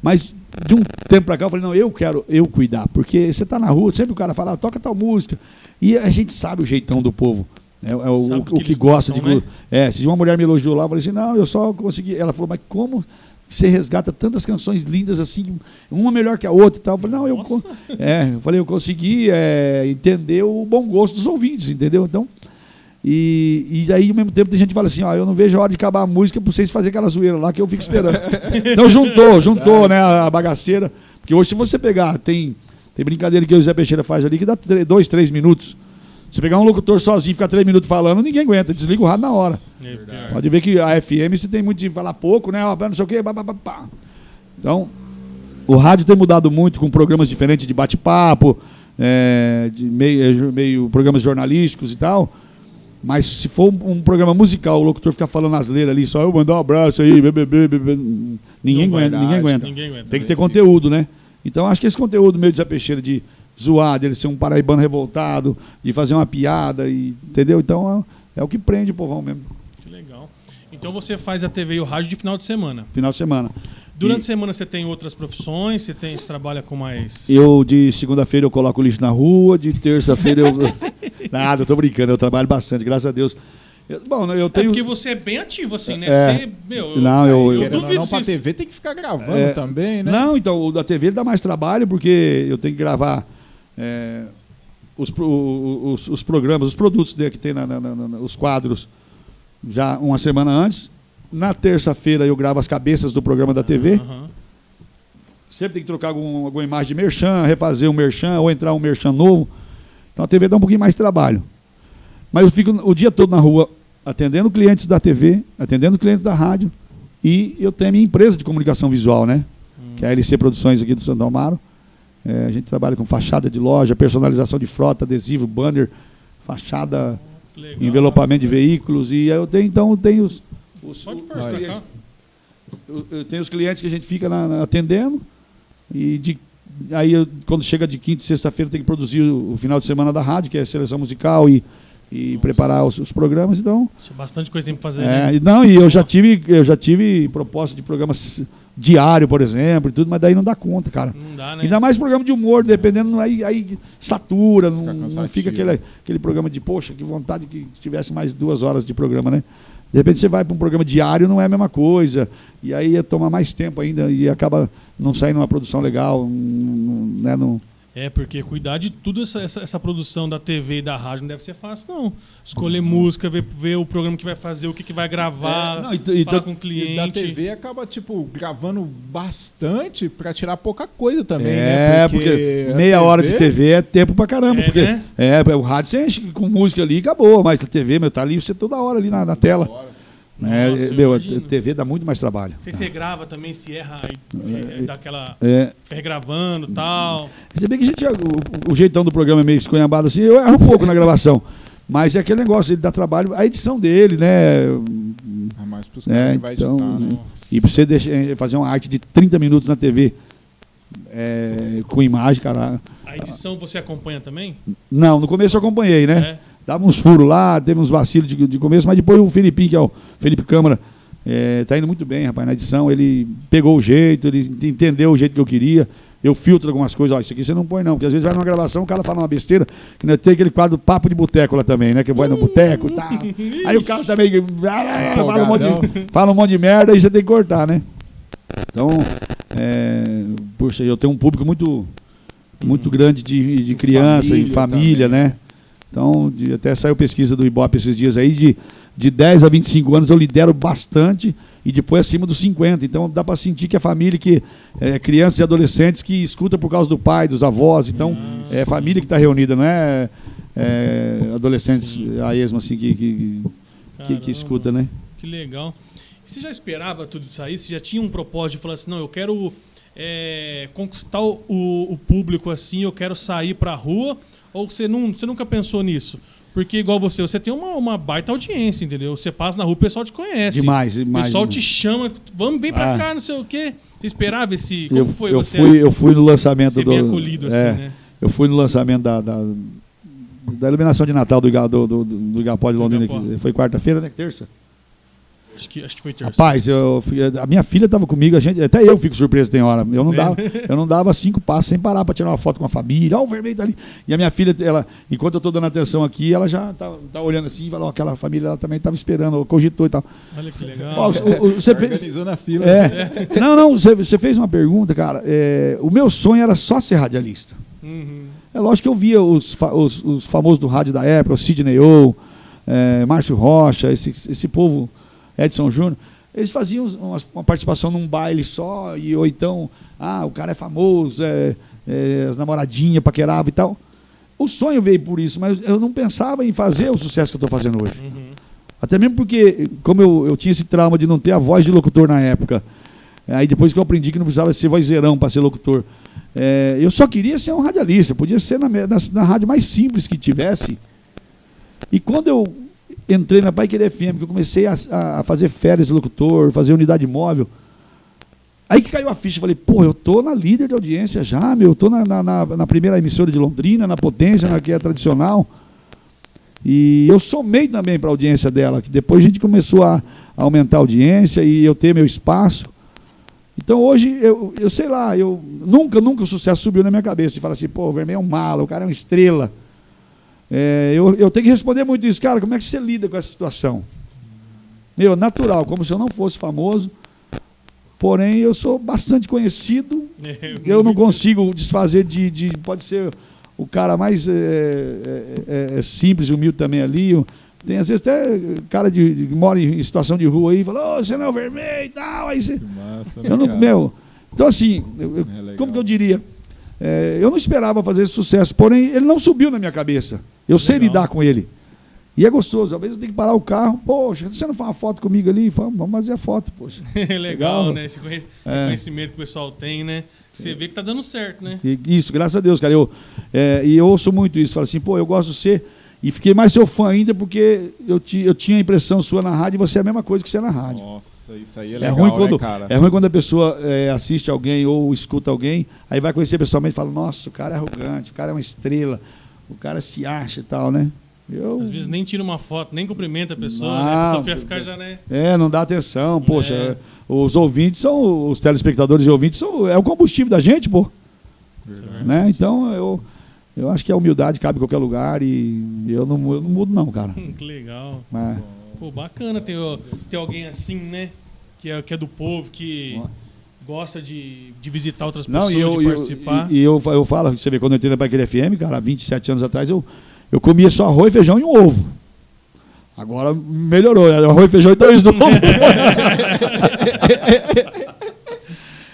Mas de um tempo para cá eu falei, não, eu quero eu cuidar, porque você está na rua, sempre o cara fala, ah, toca tal música. E a gente sabe o jeitão do povo. É, é o, o- que que gosta gostam, de. né? É, se uma mulher me elogiou lá, eu falei assim, não, eu só consegui. Ela falou, mas como você resgata tantas canções lindas assim, uma melhor que a outra e tal? Eu falei, não, eu, é, eu falei, eu consegui é, entender o bom gosto dos ouvintes, entendeu? Então. E, e aí, ao mesmo tempo, tem gente que fala assim: ó, eu não vejo a hora de acabar a música pra vocês fazerem aquela zoeira lá que eu fico esperando. então juntou, juntou, né, a bagaceira. Porque hoje, se você pegar, tem, tem brincadeira que o Zé Peixeira faz ali que dá dois, três minutos. Se pegar um locutor sozinho e ficar três minutos falando, ninguém aguenta, desliga o rádio na hora. É. Pode ver que a FM você tem muito de falar pouco, né? Não sei o quê, pá, pá, pá, pá. Então, o rádio tem mudado muito com programas diferentes de bate-papo, é, de meio, meio programas jornalísticos e tal. Mas se for um, programa musical, o locutor ficar falando asneira ali, só eu mandar um abraço aí, bebê, bebê, ninguém Não vai aguenta, dar, ninguém aguenta. Ninguém aguenta. Tem que ter conteúdo, né? Então acho que esse conteúdo meio de Zé Peixeira de zoar, dele ser um paraibano revoltado, de fazer uma piada, e, entendeu? Então é, é o que prende o povão mesmo, Que legal. Então você faz a TV e o rádio de final de semana. final de semana. Durante E- a semana você tem outras profissões? Você, tem, você trabalha com mais. Eu, de segunda-feira, eu coloco lixo na rua, de terça-feira eu. Nada, eu tô brincando, eu trabalho bastante, graças a Deus. Eu- bom, eu É tenho. porque você é bem ativo, assim, né? É. Você, meu, Não, eu- eu- ou duvido não, pra TV tem que ficar gravando É, também, né? Não, então, o da TV ele dá mais trabalho, porque eu tenho que gravar é, os, os, os programas, os produtos dele que tem na, na- na- na- os quadros já uma semana antes. Na terça-feira eu gravo as cabeças do programa da TV. Aham. Sempre tem que trocar algum, alguma imagem de merchan, refazer um merchan ou entrar um merchan novo. Então a TV dá um pouquinho mais de trabalho. Mas eu fico o dia todo na rua atendendo clientes da TV, atendendo clientes da rádio e eu tenho a minha empresa de comunicação visual, né? Que é a LC Produções aqui do Santo Amaro. É, a gente trabalha com fachada de loja, personalização de frota, adesivo, banner, fachada, envelopamento de veículos e eu tenho então eu tenho os, os, Pode os pôr pra clientes eu, eu tenho os clientes que a gente fica na- na- atendendo e de, aí eu- quando chega de quinta e sexta-feira tem que produzir o, o final de semana da rádio, que é a seleção musical e, e Nossa. preparar os, os programas. Então, Tinha bastante coisa tem pra fazer. é, né? não, e eu já tive eu já tive proposta de programas diário, por exemplo, e tudo, mas daí não dá conta, cara. Não dá, né? Ainda mais programa de humor, dependendo, aí, aí satura, não, não cansativo. fica aquele, aquele programa de, poxa, que vontade que tivesse mais duas horas de programa, né? De repente você vai para um programa diário, não é a mesma coisa, e aí ia tomar mais tempo ainda e acaba não saindo uma produção legal, não- né? Não, É, porque cuidar de tudo essa, essa, essa produção da TV e da rádio não deve ser fácil, não. Escolher música, ver, ver o programa que vai fazer, o que, que vai gravar, É, não, e t- e falar t- com o E cliente. da TV acaba, tipo, gravando bastante pra tirar pouca coisa também, é, né? porque, a meia hora de TV é tempo pra caramba, É, porque né? é, o rádio você enche com música ali e acabou, mas a TV, meu, tá ali você toda hora ali na, na tela. Né? Nossa, Meu, a. TV dá muito mais trabalho. Não sei se você grava também, se erra, aí é, dá aquela. É, regravando e tal. Se bem que a gente, o, o jeitão do programa é meio esconhambado assim, eu erro um pouco na gravação. Mas é aquele negócio, ele dá trabalho, a edição dele, né? É mais caras É, vai então, editar, né? E pra você deixar, eh, fazer uma arte de 30 minutos na TV é, com imagem, cara. A edição você acompanha também? Não, no começo eu acompanhei, né? É. Dava uns furos lá, teve uns vacilos de, de começo, mas depois o Felipinho, que é o Felipe Câmara, é, tá indo muito bem, rapaz, na edição. Ele pegou o jeito, ele entendeu o jeito que eu queria. Eu filtro algumas coisas, ó, isso aqui você não põe não, porque às vezes vai numa gravação, o cara fala uma besteira, que né, tem aquele quadro papo de boteco lá também, né? Que vai no boteco e tal. Aí o cara também ah, fala um, monte de, fala um monte de merda e você tem que cortar, né? Então, é, puxa, eu tenho um público muito, muito grande de, de criança e família família, também. né? Então, de- até saiu pesquisa do Ibope esses dias aí, de, de 10 a 25 anos eu lidero bastante e depois acima dos 50. Então dá para sentir que a família, que é, crianças e adolescentes que escuta por causa do pai, dos avós. Então é família que está reunida, não é, é, adolescentes a esmo assim que, que, que, que escuta, né? Que legal. E você já esperava tudo isso aí? Você já tinha um propósito de falar assim, não, eu quero é, conquistar o, o público assim, eu quero sair pra rua? Ou você, não, você nunca pensou nisso? Porque igual você, você tem uma, uma baita audiência, entendeu? Você passa na rua, o pessoal te conhece. Demais, O demais. pessoal demais. te chama, vamos, vem pra Ah. cá, não sei o quê. Você esperava esse... Como eu, foi eu você fui, eu fui no lançamento ser do. bem acolhido assim, é, né? Eu fui no lançamento da, da, da iluminação de Natal do, do, do, do Igapó de Londrina. Igapó. Foi quarta-feira, né? Terça? Acho que, acho que foi terça. Rapaz, eu, a minha filha estava comigo, a gente, até eu fico surpreso tem hora. Eu não, dava, eu não dava cinco passos sem parar para tirar uma foto com a família. Ó, o vermelho tá ali. E a minha filha, ela, enquanto eu estou dando atenção aqui, ela já tá, tá olhando assim e falou: aquela família ela também estava esperando, cogitou e tal. Olha que legal. Ó, o- o- você fez, Organizando a fila. é, não, não, você, você fez uma pergunta, cara. É, o meu sonho era só ser radialista. Uhum. É lógico que eu via os, fa- os, os famosos do rádio da época, o Sidney O, é, Márcio Rocha, esse, esse povo, Edson Júnior. Eles faziam uma, participação num baile só, e, ou então, ah, o cara é famoso, é, é, as namoradinhas paqueravam e tal. O sonho veio por isso, mas eu não pensava em fazer o sucesso que eu estou fazendo hoje. Uhum. Até mesmo porque, como eu, eu tinha esse trauma de não ter a voz de locutor na época, aí depois que eu aprendi que não precisava ser vozeirão para ser locutor, é, eu só queria ser um radialista, podia ser na, na, na rádio mais simples que tivesse. E quando eu entrei na Pai Querer FM, que eu comecei a, a fazer férias de locutor, fazer unidade móvel, aí que caiu a ficha, falei, pô, eu tô na líder de audiência já, meu, eu tô na, na, na- na primeira emissora de Londrina, na potência, na que é tradicional. E eu somei também para a audiência dela, que depois a gente começou a, a aumentar a audiência e eu ter meu espaço. Então hoje, eu, eu sei lá, eu nunca, nunca o sucesso subiu na minha cabeça e fala assim, pô, o Vermelho é um mala, o cara é uma estrela. É, eu, eu tenho que responder muito isso, cara, como é que você lida com essa situação? Meu, natural, como se eu não fosse famoso, porém eu sou bastante conhecido, eu não consigo desfazer de, de- pode ser o cara mais é, é, é, simples, humilde também ali. Tem às vezes até cara de, de- que mora em situação de rua aí, fala, ô, você não é o vermelho e tal. Aí você, massa, eu não, cara. meu, então assim, eu- É como que eu diria? É, eu não esperava fazer esse sucesso, porém ele não subiu na minha cabeça. Eu sei Legal. lidar com ele. E é gostoso. Às vezes eu tenho que parar o carro. Poxa, você não faz uma foto comigo ali? Fala, Vamos fazer a foto, poxa. legal, Legal. né? Esse É. conhecimento que o pessoal tem, né? Você vê que tá dando certo, né? E isso, graças a Deus, cara. Eu, é, e eu ouço muito isso. Falo assim, pô, eu gosto de você. E fiquei mais seu fã ainda porque eu, ti- eu tinha a impressão sua na rádio e você é a mesma coisa que você é na rádio. Nossa, isso aí é É, legal, ruim quando, né, cara? é ruim quando a pessoa é, assiste alguém ou escuta alguém, aí vai conhecer pessoalmente e fala, nossa, o cara é arrogante, o cara é uma estrela, o cara se acha e tal, né? Eu, Às vezes nem tira uma foto, nem cumprimenta a pessoa, né? Não, A pessoa ficar já, né? É, não dá atenção, poxa. É. Os ouvintes são, os telespectadores e ouvintes são, é o combustível da gente, pô. Verdade. Né? Então eu, eu acho que a humildade cabe em qualquer lugar e eu não, eu não mudo não, cara. Que legal. Mas, Pô, bacana ter, ter alguém assim, né? Que é, que é do povo, que gosta de, de visitar outras pessoas, e eu, de eu- participar. e, eu, fa- eu falo, você vê, quando eu entrei na Paquera FM, cara, há 27 anos atrás, eu, eu comia só arroz, feijão e um ovo. Agora melhorou, né? arroz, feijão e dois ovos.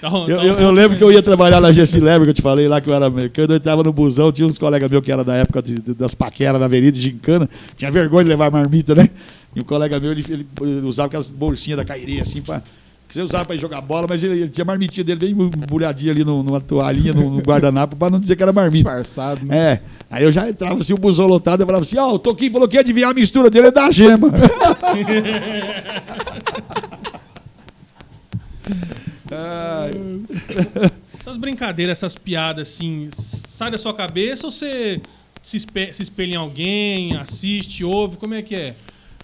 Então, Eu, então, eu- eu lembro que eu ia trabalhar na GC Lever, que eu te falei lá que eu era americano, eu entrava no busão, tinha uns colegas meus que era da época de- de- das paqueras na avenida, de gincana, tinha vergonha de levar marmita, né? E um colega meu, ele, ele usava aquelas bolsinhas da Cairê, assim, pra, você usava para ir jogar bola, mas ele, ele tinha marmitinha dele bem embrulhadinha ali no- numa toalhinha, no, no guardanapo, para não dizer que era marmita. Disfarçado, né? É, aí eu já entrava assim, o busão lotado, eu falava assim, ó, o Toquinho falou que ia adivinhar a mistura dele é da gema. Ai, Essas brincadeiras, essas piadas, assim, sai da sua cabeça ou você se, espe- se espelha em alguém, assiste, ouve? Como é que é?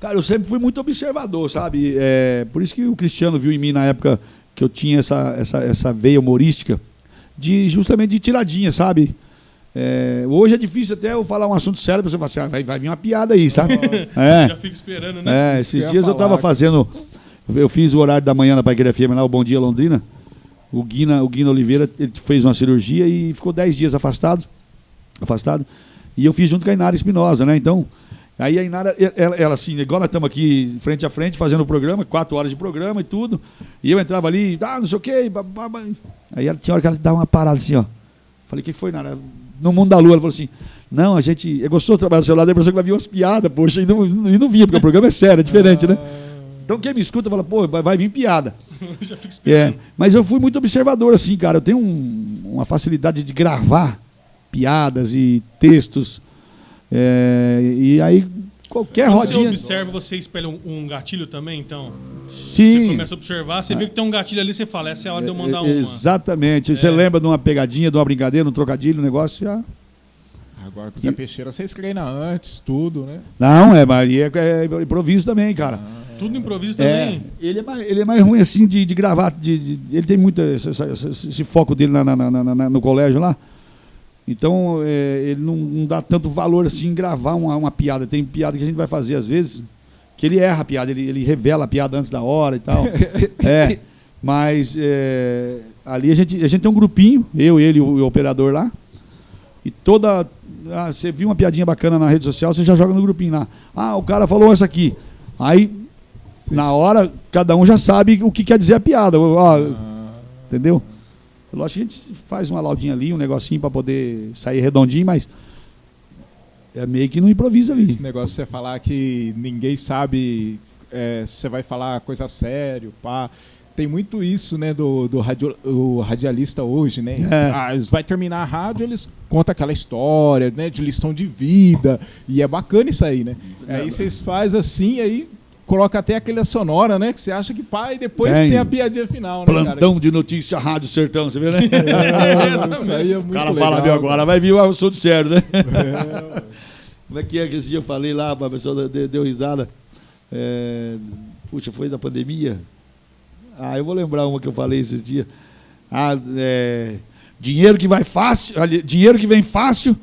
Cara, eu sempre fui muito observador, sabe? É, por isso que o Cristiano viu em mim na época que eu tinha essa, essa, essa veia humorística, de justamente de tiradinha, sabe? É, hoje é difícil até eu falar um assunto sério pra você falar assim, ah, vai, vai vir uma piada aí, sabe? É. Já fico esperando, né? É, esses dias eu tava fazendo. Eu fiz o horário da manhã na Paiqueira FM lá, o Bom Dia Londrina. O Guina, o Guina Oliveira ele fez uma cirurgia e ficou 10 dias afastado. Afastado. E eu fiz junto com a Inara Espinosa, né? Então, aí a Inara, ela, ela assim, igual nós estamos aqui frente a frente fazendo o programa, quatro horas de programa e tudo. E eu entrava ali, ah, não sei o quê. babá. Aí ela tinha hora que ela dava uma parada assim, ó. Falei, o que foi, Nara? No mundo da lua, ela falou assim: Não, a gente. É gostoso trabalhar no celular, daí a pessoa que vai vir umas piadas, poxa, e não, e não vinha, porque o programa é sério, é diferente, né? Então quem me escuta fala, pô, vai, vir piada. Já fico É, esperando. mas eu fui muito observador, assim, cara. Eu tenho um- uma facilidade de gravar piadas e textos. É, e aí, qualquer Quando você rodinha. observa, você espelha um, um gatilho também, então? Você Sim. começa a observar, você vê que tem um gatilho ali, você fala, essa é a hora de eu mandar é, uma. Exatamente. Você É. lembra de uma pegadinha, de uma brincadeira, um trocadilho, um negócio já. Agora com o Zé Peixeira, vocês treinam antes, tudo, né? Não, é, Maria é, é improviso também, cara. Tudo improviso É, também. ele, é mais, ele é mais ruim assim de, de gravar. De, de- ele tem muito esse, esse- esse foco dele na- na- na- no colégio lá. Então é, ele não, não dá tanto valor assim em gravar uma, uma piada. Tem piada que a gente vai fazer às vezes que ele erra a piada, ele, ele revela a piada antes da hora e tal. é, mas é, ali a gente, a gente tem um grupinho, eu, ele e o, o operador lá. E toda. ah, você viu uma piadinha bacana na rede social, você já joga no grupinho lá. Ah, o cara falou essa aqui. Aí na hora, cada um já sabe o que quer dizer a piada. Ó, Ah, Entendeu? Lógico que a gente faz uma laudinha ali, um negocinho para poder sair redondinho, mas é meio que no improviso ali. esse negócio de você falar que ninguém sabe é, se você vai falar coisa sério, pá. Tem muito isso, né, do, do radio- o radialista hoje, né? É. Ah, eles vai terminar a rádio, eles contam aquela história, né, de lição de vida. E é bacana isso aí, né? Aí vocês fazem assim, aí coloca até aquela sonora, né? Que você acha que pá, e depois Tem. tem a piadinha final, né, Plantão de notícia, Rádio Sertão, você vê, né? cara? Essa É, isso aí é muito o cara legal, fala, meu, agora cara. vai vir o assunto sério, né? É, Como é que é que esse dia eu falei lá, a pessoa deu, deu risada? É, puxa, foi da pandemia? Ah, eu vou lembrar uma que eu falei esses dias. Ah, é, dinheiro que vai fácil, dinheiro que vem fácil,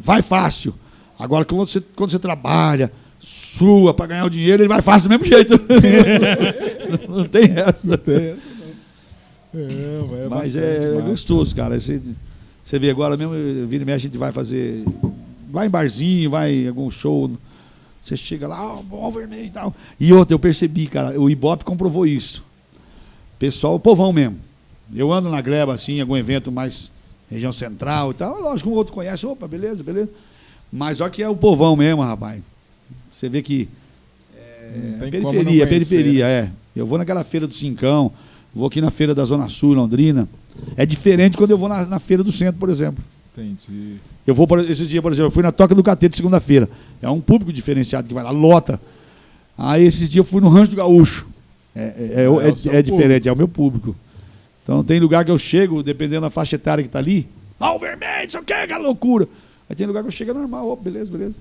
vai fácil. Agora, quando você, quando você trabalha, sua para ganhar o dinheiro, ele vai fácil do mesmo jeito. não tem essa. Não tem essa, não. É, mas é Mas é, demais. gostoso, cara. Você, você vê agora mesmo, vira e mexe, a gente vai fazer. Vai em barzinho, vai em algum show. Você chega lá, ó, bom vermelho e tal. E outra, eu percebi, cara, o Ibope comprovou isso. Pessoal, o povão mesmo. Eu ando na greba, assim, em algum evento mais região central e tal. Lógico, um outro conhece, opa, beleza, beleza. Mas olha que é o povão mesmo, rapaz. Você vê que é, não periferia, periferia, né? é. Eu vou naquela feira do Cincão, vou aqui na feira da Zona Sul, Londrina. É diferente quando eu vou na, na feira do centro, por exemplo. Entendi. Eu vou, por, esses dias, por exemplo, eu fui na Toca do Catete segunda-feira. É um público diferenciado que vai lá, lota. Aí esses dias eu fui no Rancho do Gaúcho. É, é, é, É o é- seu é diferente, é o meu público. Então tem lugar que eu chego, dependendo da faixa etária que tá ali, ah, o vermelho, isso aqui é loucura. Aí tem lugar que eu chego é normal, ó, beleza, beleza.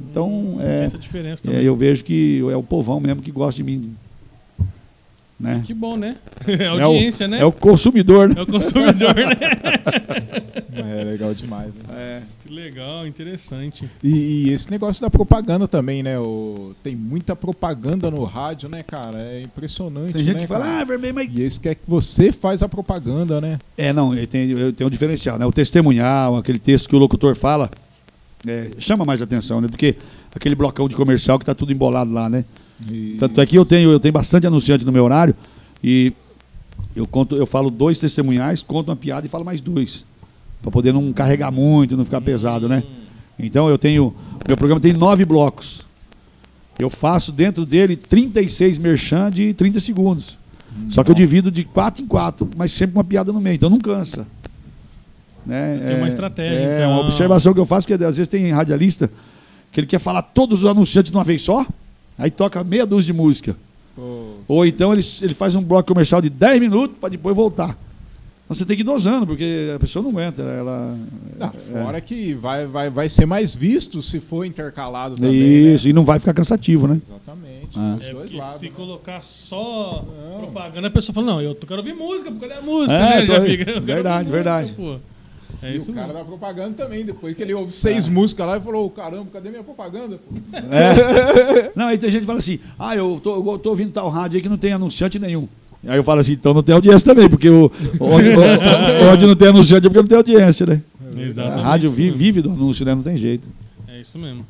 Então, Tem é, essa diferença é, eu vejo que é o povão mesmo que gosta de mim. Né? Que bom, né? É É o- audiência, né? É o consumidor, né? É o consumidor, né? É legal demais. Né? É. Que legal, interessante. E, e esse negócio da propaganda também, né? O, tem muita propaganda no rádio, né, cara? É impressionante. Tem gente né, que fala, cara? ah, vermelho, mas E esse quer que você faz a propaganda, né? É, não, eu tenho, eu tenho um diferencial, né? O testemunhal, aquele texto que o locutor fala, é, chama mais atenção, né? Do que aquele blocão de comercial que tá tudo embolado lá, né? E- Tanto é que eu tenho, eu tenho bastante anunciante no meu horário e eu conto, eu falo dois testemunhais, conto uma piada e falo mais dois. Pra poder não carregar muito, não ficar pesado, né? Então eu tenho. Meu programa tem nove blocos. Eu faço dentro dele 36 merchan de 30 segundos. Só que eu divido de 4 em 4, mas sempre com uma piada no meio, então não cansa. Né? Tem uma É- estratégia, É então. uma observação que eu faço, que às vezes tem radialista que ele quer falar todos os anunciantes de uma vez só, aí toca meia dúzia de música. Ou então ele, ele faz um bloco comercial de 10 minutos para depois voltar. Então você tem que ir dosando, porque a pessoa não aguenta. Ela, Ah, é. fora que vai, vai, vai ser mais visto se for intercalado também. Isso, e não vai ficar cansativo, né? Né? Exatamente. Ah. É dois lados. se né? colocar só Não. propaganda, a pessoa fala, não, eu tô- quero ouvir música, porque a música? É, né? Já tô- fica, eu quero verdade, verdade. música, pô. É E isso o cara mesmo. da propaganda também, depois que ele ouve seis músicas lá e falou, caramba, cadê minha propaganda? pô?" É. Não, aí tem gente que fala assim, ah, eu tô, eu tô ouvindo tal rádio aí que não tem anunciante nenhum. Aí eu falo assim, então não tem audiência também, porque o, onde, onde não tem anunciante é porque não tem audiência, né? A Exatamente. rádio isso vive, vive do anúncio, né? Não tem jeito. É isso mesmo.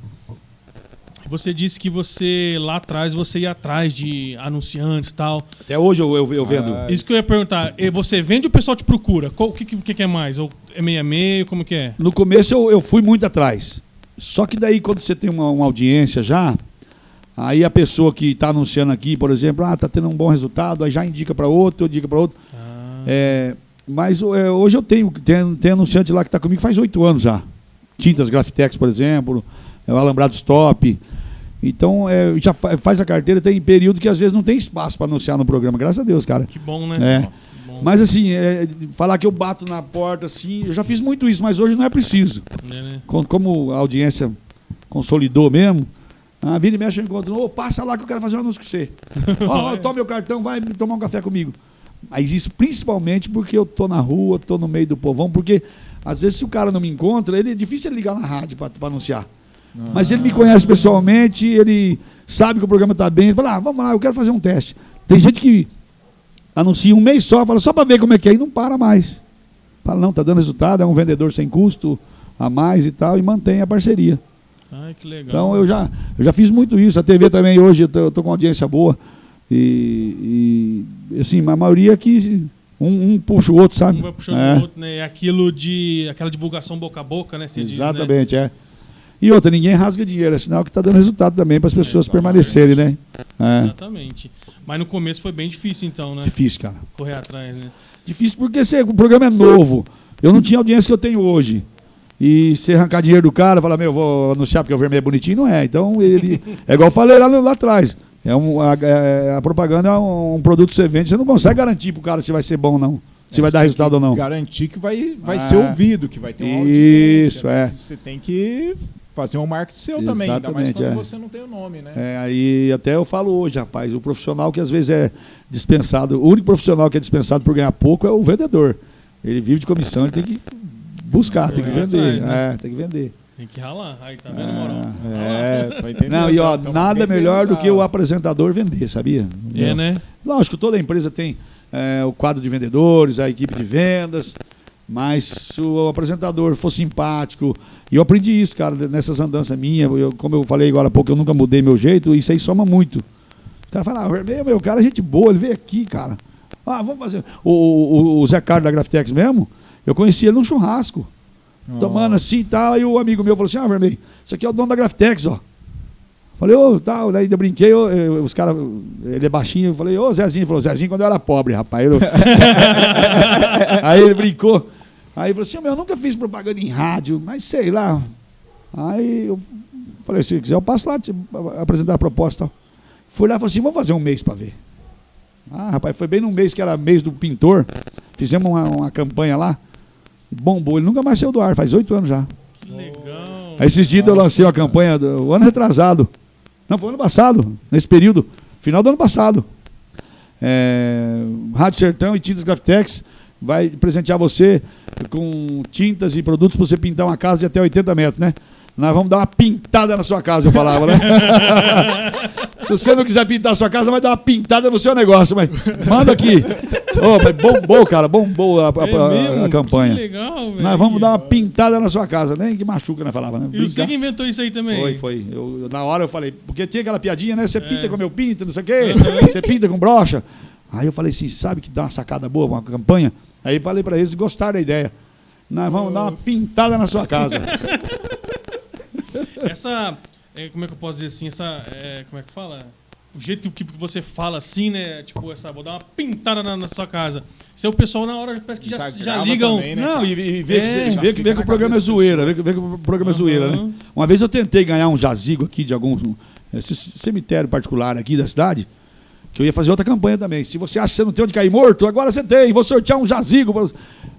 Você disse que você, lá atrás, você ia atrás de anunciantes e tal. Até hoje eu, eu, eu vendo. Ah, Isso que eu ia perguntar. Você vende ou o pessoal te procura? Qual- O que, que, que é mais? Ou é meio a meio? Como que é? No começo eu, eu fui muito atrás. Só que daí quando você tem uma, uma audiência já, aí a pessoa que está anunciando aqui, por exemplo, ah, tá tendo um bom resultado, aí já indica para outro, indica para outro. Ah, É, mas é, hoje eu tenho, tem anunciante lá que está comigo faz oito anos já. Tintas Grafitex, por exemplo, é, o Alambrado Stop. Então, é, já fa- faz a carteira, tem período que às vezes não tem espaço para anunciar no programa, graças a Deus, cara. que bom, né? É. Bom. Mas assim, é, falar que eu bato na porta assim, eu já fiz muito isso, mas hoje não é preciso. É, né? Com- Como a audiência consolidou mesmo, a vira e mexe eu encontro, ô, passa lá que eu quero fazer um anúncio com você. Ó, ó, toma meu cartão, vai tomar um café comigo. Mas isso principalmente porque eu tô na rua, tô no meio do povão, porque às vezes se o cara não me encontra, ele é difícil ele ligar na rádio para anunciar. Mas ele me conhece pessoalmente, ele sabe que o programa está bem, ele fala, ah, vamos lá, eu quero fazer um teste. Tem gente que anuncia um mês só, fala só para ver como é que é e não para mais. Fala, não, tá dando resultado, é um vendedor sem custo a mais e tal, e mantém a parceria. Ai, que legal. Então eu já, eu já fiz muito isso. A TV também hoje eu tô com uma audiência boa. E, e, assim, a maioria que um, um puxa o outro, sabe? Um vai puxando É, o outro, né? É aquilo de. aquela divulgação boca a boca, né? Você diz, né? Exatamente, é. E outra, ninguém rasga dinheiro, é sinal que está dando resultado também para as pessoas Exatamente. permanecerem, né? É. Exatamente. Mas no começo foi bem difícil, então, né? Difícil, cara. Correr atrás, né? Difícil porque você- o programa é novo. Eu não tinha a audiência que eu tenho hoje. E você arrancar dinheiro do cara, falar, meu, vou anunciar porque o vermelho é bonitinho, não é. Então ele. É igual eu falei lá, lá atrás. É um, a, é- a propaganda é um, um produto que você vende, você não consegue garantir pro cara se vai ser bom ou não. Se vai dar resultado ou não. Garantir que vai, vai Ah. ser ouvido, que vai ter uma Isso, audiência. né? é. Você tem que fazer um marketing seu também, ainda mais Exatamente, quando é. você não tem o nome, né? É, aí até eu falo hoje, rapaz, o profissional que às vezes é dispensado, o único profissional que é dispensado por ganhar pouco é o vendedor. Ele vive de comissão, ele tem que buscar, tem que vender. atrás, né? É, tem que vender. Tem que ralar. Aí, tá vendo, Morão? É, tô entendendo. Não, e ó, Tamo nada melhor do que o apresentador vender, sabia? É, né? Lógico, toda empresa tem é, o quadro de vendedores, a equipe de vendas, mas se o apresentador for simpático, e eu aprendi isso, cara, nessas andanças minhas, eu- como eu falei agora há pouco, eu nunca mudei meu jeito, isso aí soma muito. O cara fala, ah, meu, cara é gente boa, ele veio aqui, cara. Ah, vamos fazer. O, o, o Zé Carlos da Grafitex mesmo, eu conheci ele num churrasco, tomando assim e tal, aí o amigo meu falou assim, ah, Vermelho, isso aqui é o dono da Grafitex, ó. Falei, ô, tal, daí eu brinquei, eu- os caras, ele é baixinho, eu falei, ô, Zezinho, ele falou, Zezinho quando eu era pobre, rapaz. Eu- aí ele brincou. Aí ele falou assim, eu nunca fiz propaganda em rádio, mas sei lá. Aí eu falei, se quiser eu passo lá te apresentar a proposta. Fui lá e falei assim, vamos fazer um mês para ver. Ah, rapaz, foi bem num mês que era mês do pintor. Fizemos uma, uma campanha lá. Bombou, ele nunca mais saiu do ar, faz oito anos já. Que legal. Aí esses dias eu lancei uma campanha do o ano retrasado. Não, foi ano passado, nesse período, final do ano passado. É, Rádio Sertão e Tintas Grafitex vai presentear você com tintas e produtos para você pintar uma casa de até 80 metros, né? Nós vamos dar uma pintada na sua casa, eu falava, né? Se você não quiser pintar a sua casa, vai dar uma pintada no seu negócio, mas manda aqui. Mas bombou, cara, bombou a, a- É a- mesmo? a campanha. Que legal, velho. Nós vamos dar uma pintada na sua casa, nem que machuca, né? Falava, né? E você que inventou isso aí também? Foi, foi. Eu, na hora eu falei, porque tinha aquela piadinha, né? Você É. pinta como eu pinto, não sei o quê, você pinta com brocha. Aí eu falei assim, sabe que dá uma sacada boa, uma campanha? Aí falei pra eles gostaram da ideia. Nós vamos dar uma pintada na sua casa. Essa, é, como é que eu posso dizer assim, essa, é, como é que fala? O jeito que, que você fala assim, né? Tipo, essa, vou dar uma pintada na, na sua casa. É o pessoal na hora parece que já, Já já, ligam. também, né? Não, e, e vê, que, É. você- Já vê, que- vê que o programa é zoeira, vê, que- vê que o programa é zoeira, né? Uma vez eu tentei ganhar um jazigo aqui de algum esse cemitério particular aqui da cidade, que eu ia fazer outra campanha também. Se você acha que você não tem onde cair morto, agora você tem, vou sortear um jazigo. pra.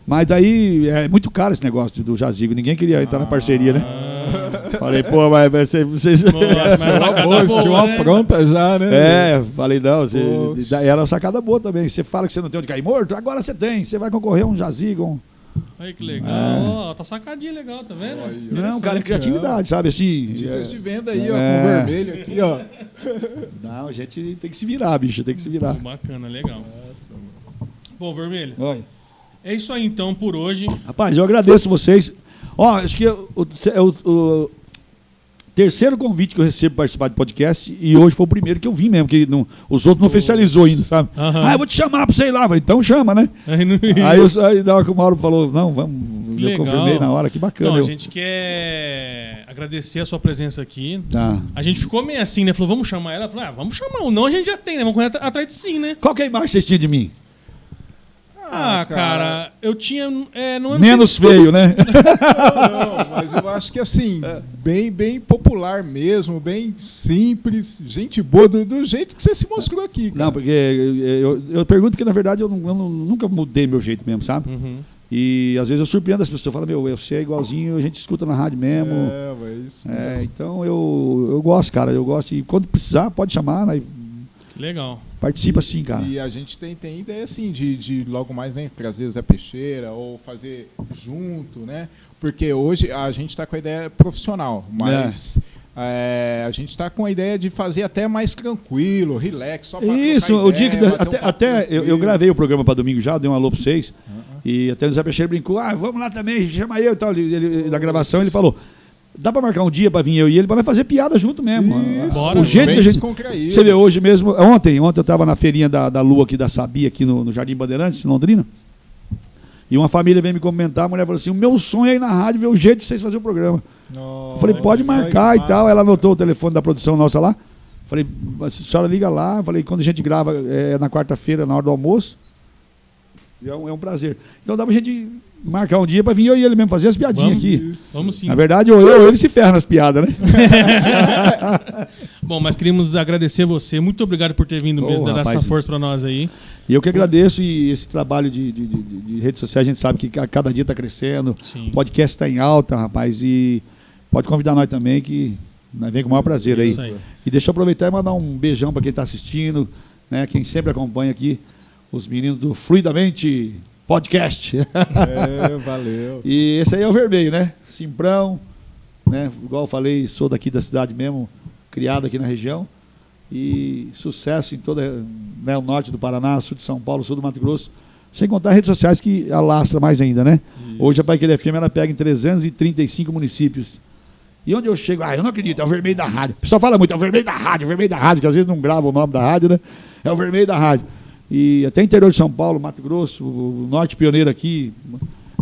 Mas daí é muito caro esse negócio do jazigo, ninguém queria entrar na parceria, né? Falei, pô, mas vocês... Boa, tinha uma né? pronta já, né? É, falei, não, você, era uma sacada boa também. Você fala que você não tem onde cair morto, agora você tem. Você vai concorrer a um jazigo. Um... Olha que legal. É. Ó, tá sacadinha legal, tá vendo? Olha. Não, cara, é criatividade, sabe? Assim, é- de venda aí, ó, É. com vermelho aqui, ó. Não, a gente tem que se virar, bicho, tem que se virar. Bacana, legal. Bom, Vermelho, Oi. é isso aí então por hoje. Rapaz, eu agradeço vocês. Ó, acho que é o, é o- o terceiro convite que eu recebo para participar de podcast e hoje foi o primeiro que eu vim mesmo, que não, os outros não oficializou ainda, sabe? Aham. Ah, eu vou te chamar para ir lá. Falei, então chama, né? Aí, não- Aí, eu, aí na hora que o Mauro falou, não, vamos, Que eu legal. confirmei na hora, que bacana. Então, a eu- gente quer agradecer a sua presença aqui. Tá. A gente ficou meio assim, né? Falou, vamos chamar ela? Falou, ah, vamos chamar. O não a gente já tem, né? Vamos correr at- atrás de sim, né? Qual que é a imagem que vocês tinham de mim? Ah, cara, eu tinha. É, não é Menos feio, né? Não, mas eu acho que assim, bem, bem popular mesmo, bem simples, gente boa, do, do jeito que você se mostrou aqui, cara. Não, porque eu, eu pergunto porque, na verdade, eu, não- eu não- nunca mudei meu jeito mesmo, sabe? Uhum. E às vezes eu surpreendo as pessoas, falam, meu, você é igualzinho, a gente escuta na rádio mesmo. É, mas isso É, mesmo. então eu, eu gosto, cara, eu gosto. E quando precisar, pode chamar, né? Legal. Participa sim, cara. E a gente tem, tem ideia assim de, de logo mais né, trazer o Zé Peixeira ou fazer junto, né? Porque hoje a gente está com a ideia profissional, mas é, a gente está com a ideia de fazer até mais tranquilo, relax, só pra Isso, trocar o dia que. ideia, bater um até até eu, eu gravei o programa para domingo já, dei um alô pra vocês. E até o Zé Peixeira brincou, ah, vamos lá também, chama eu e tal. Ele, ele- da gravação ele falou. Dá pra marcar um dia pra vir eu e ele pra nós fazer piada junto mesmo. Isso, Bora, o jeito que a gente. Você vê hoje mesmo, ontem, ontem eu estava na feirinha da, da Lua aqui da Sabi, aqui no, no Jardim Bandeirantes, em Londrina. E uma família veio me comentar, a mulher falou assim: o meu sonho é ir na rádio ver o jeito de vocês fazerem o programa. Eu falei, pode marcar e tal. Ela anotou o telefone da produção nossa lá. Falei, a senhora liga lá. Falei, quando a gente grava é na quarta-feira, na hora do almoço. É um, é um prazer. Então dá pra gente marcar um dia pra vir eu e ele mesmo fazer as piadinhas Vamos. aqui. Vamos sim. Na verdade, ou eu ou ele se ferra nas piadas, né? Bom, mas queríamos agradecer você. Muito obrigado por ter vindo Ô, mesmo, dar rapaz. essa força pra nós aí. E eu que agradeço e esse trabalho de, de, de- de redes sociais, a gente sabe que a cada dia está crescendo. Sim. O podcast está em alta, rapaz, e pode convidar nós também, que nós vem com o maior prazer aí. Isso aí. E deixa eu aproveitar e mandar um beijão para quem está assistindo, né? Quem sempre acompanha aqui, os meninos do Fluidamente Podcast. É, valeu. e esse aí é o vermelho, né? Simprão, né? Igual eu falei, sou daqui da cidade mesmo, criado aqui na região. E sucesso em todo né, o norte do Paraná, sul de São Paulo, sul do Mato Grosso. Sem contar redes sociais que alastra mais ainda, né? Hoje a Paiquele FM ela pega em 335 municípios. E onde eu chego, ah, eu não acredito, é o vermelho da rádio. O pessoal fala muito, é o vermelho da rádio, é o vermelho da rádio, que às vezes não grava o nome da rádio, né? É o vermelho da rádio. E até interior de São Paulo, Mato Grosso, o norte pioneiro aqui.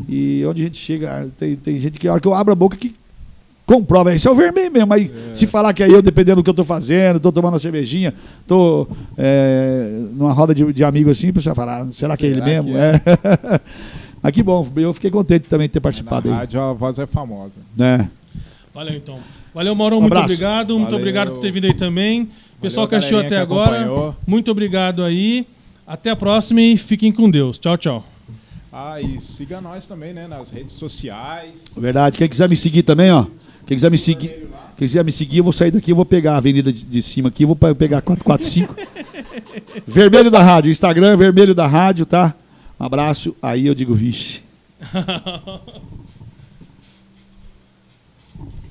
E onde a gente chega, tem, tem gente que a hora que eu abro a boca que comprova, isso é o vermelho mesmo. Aí se falar que é eu, dependendo do que eu tô fazendo, tô tomando uma cervejinha, tô é, numa roda de, de amigos assim, o pessoal fala, ah, será que é ele mesmo? que É. Mas que bom, eu fiquei contente também de ter Na participado aí. rádio a voz é famosa. Né? Valeu, então. Valeu, Maurão. Um muito obrigado. Muito Valeu. obrigado por ter vindo aí também. Pessoal que Valeu, assistiu até que agora, acompanhou. muito obrigado aí. Até a próxima e fiquem com Deus. Tchau, tchau. Ah, e siga nós também, né, nas redes sociais. Verdade. Quem quiser me seguir também, ó. Quem quiser me seguir, quem quiser me seguir, eu vou sair daqui, eu vou pegar a avenida de, de cima aqui, eu vou pe- pegar 445. vermelho da rádio, Instagram vermelho da rádio, tá? Um abraço. Aí eu digo, vixe.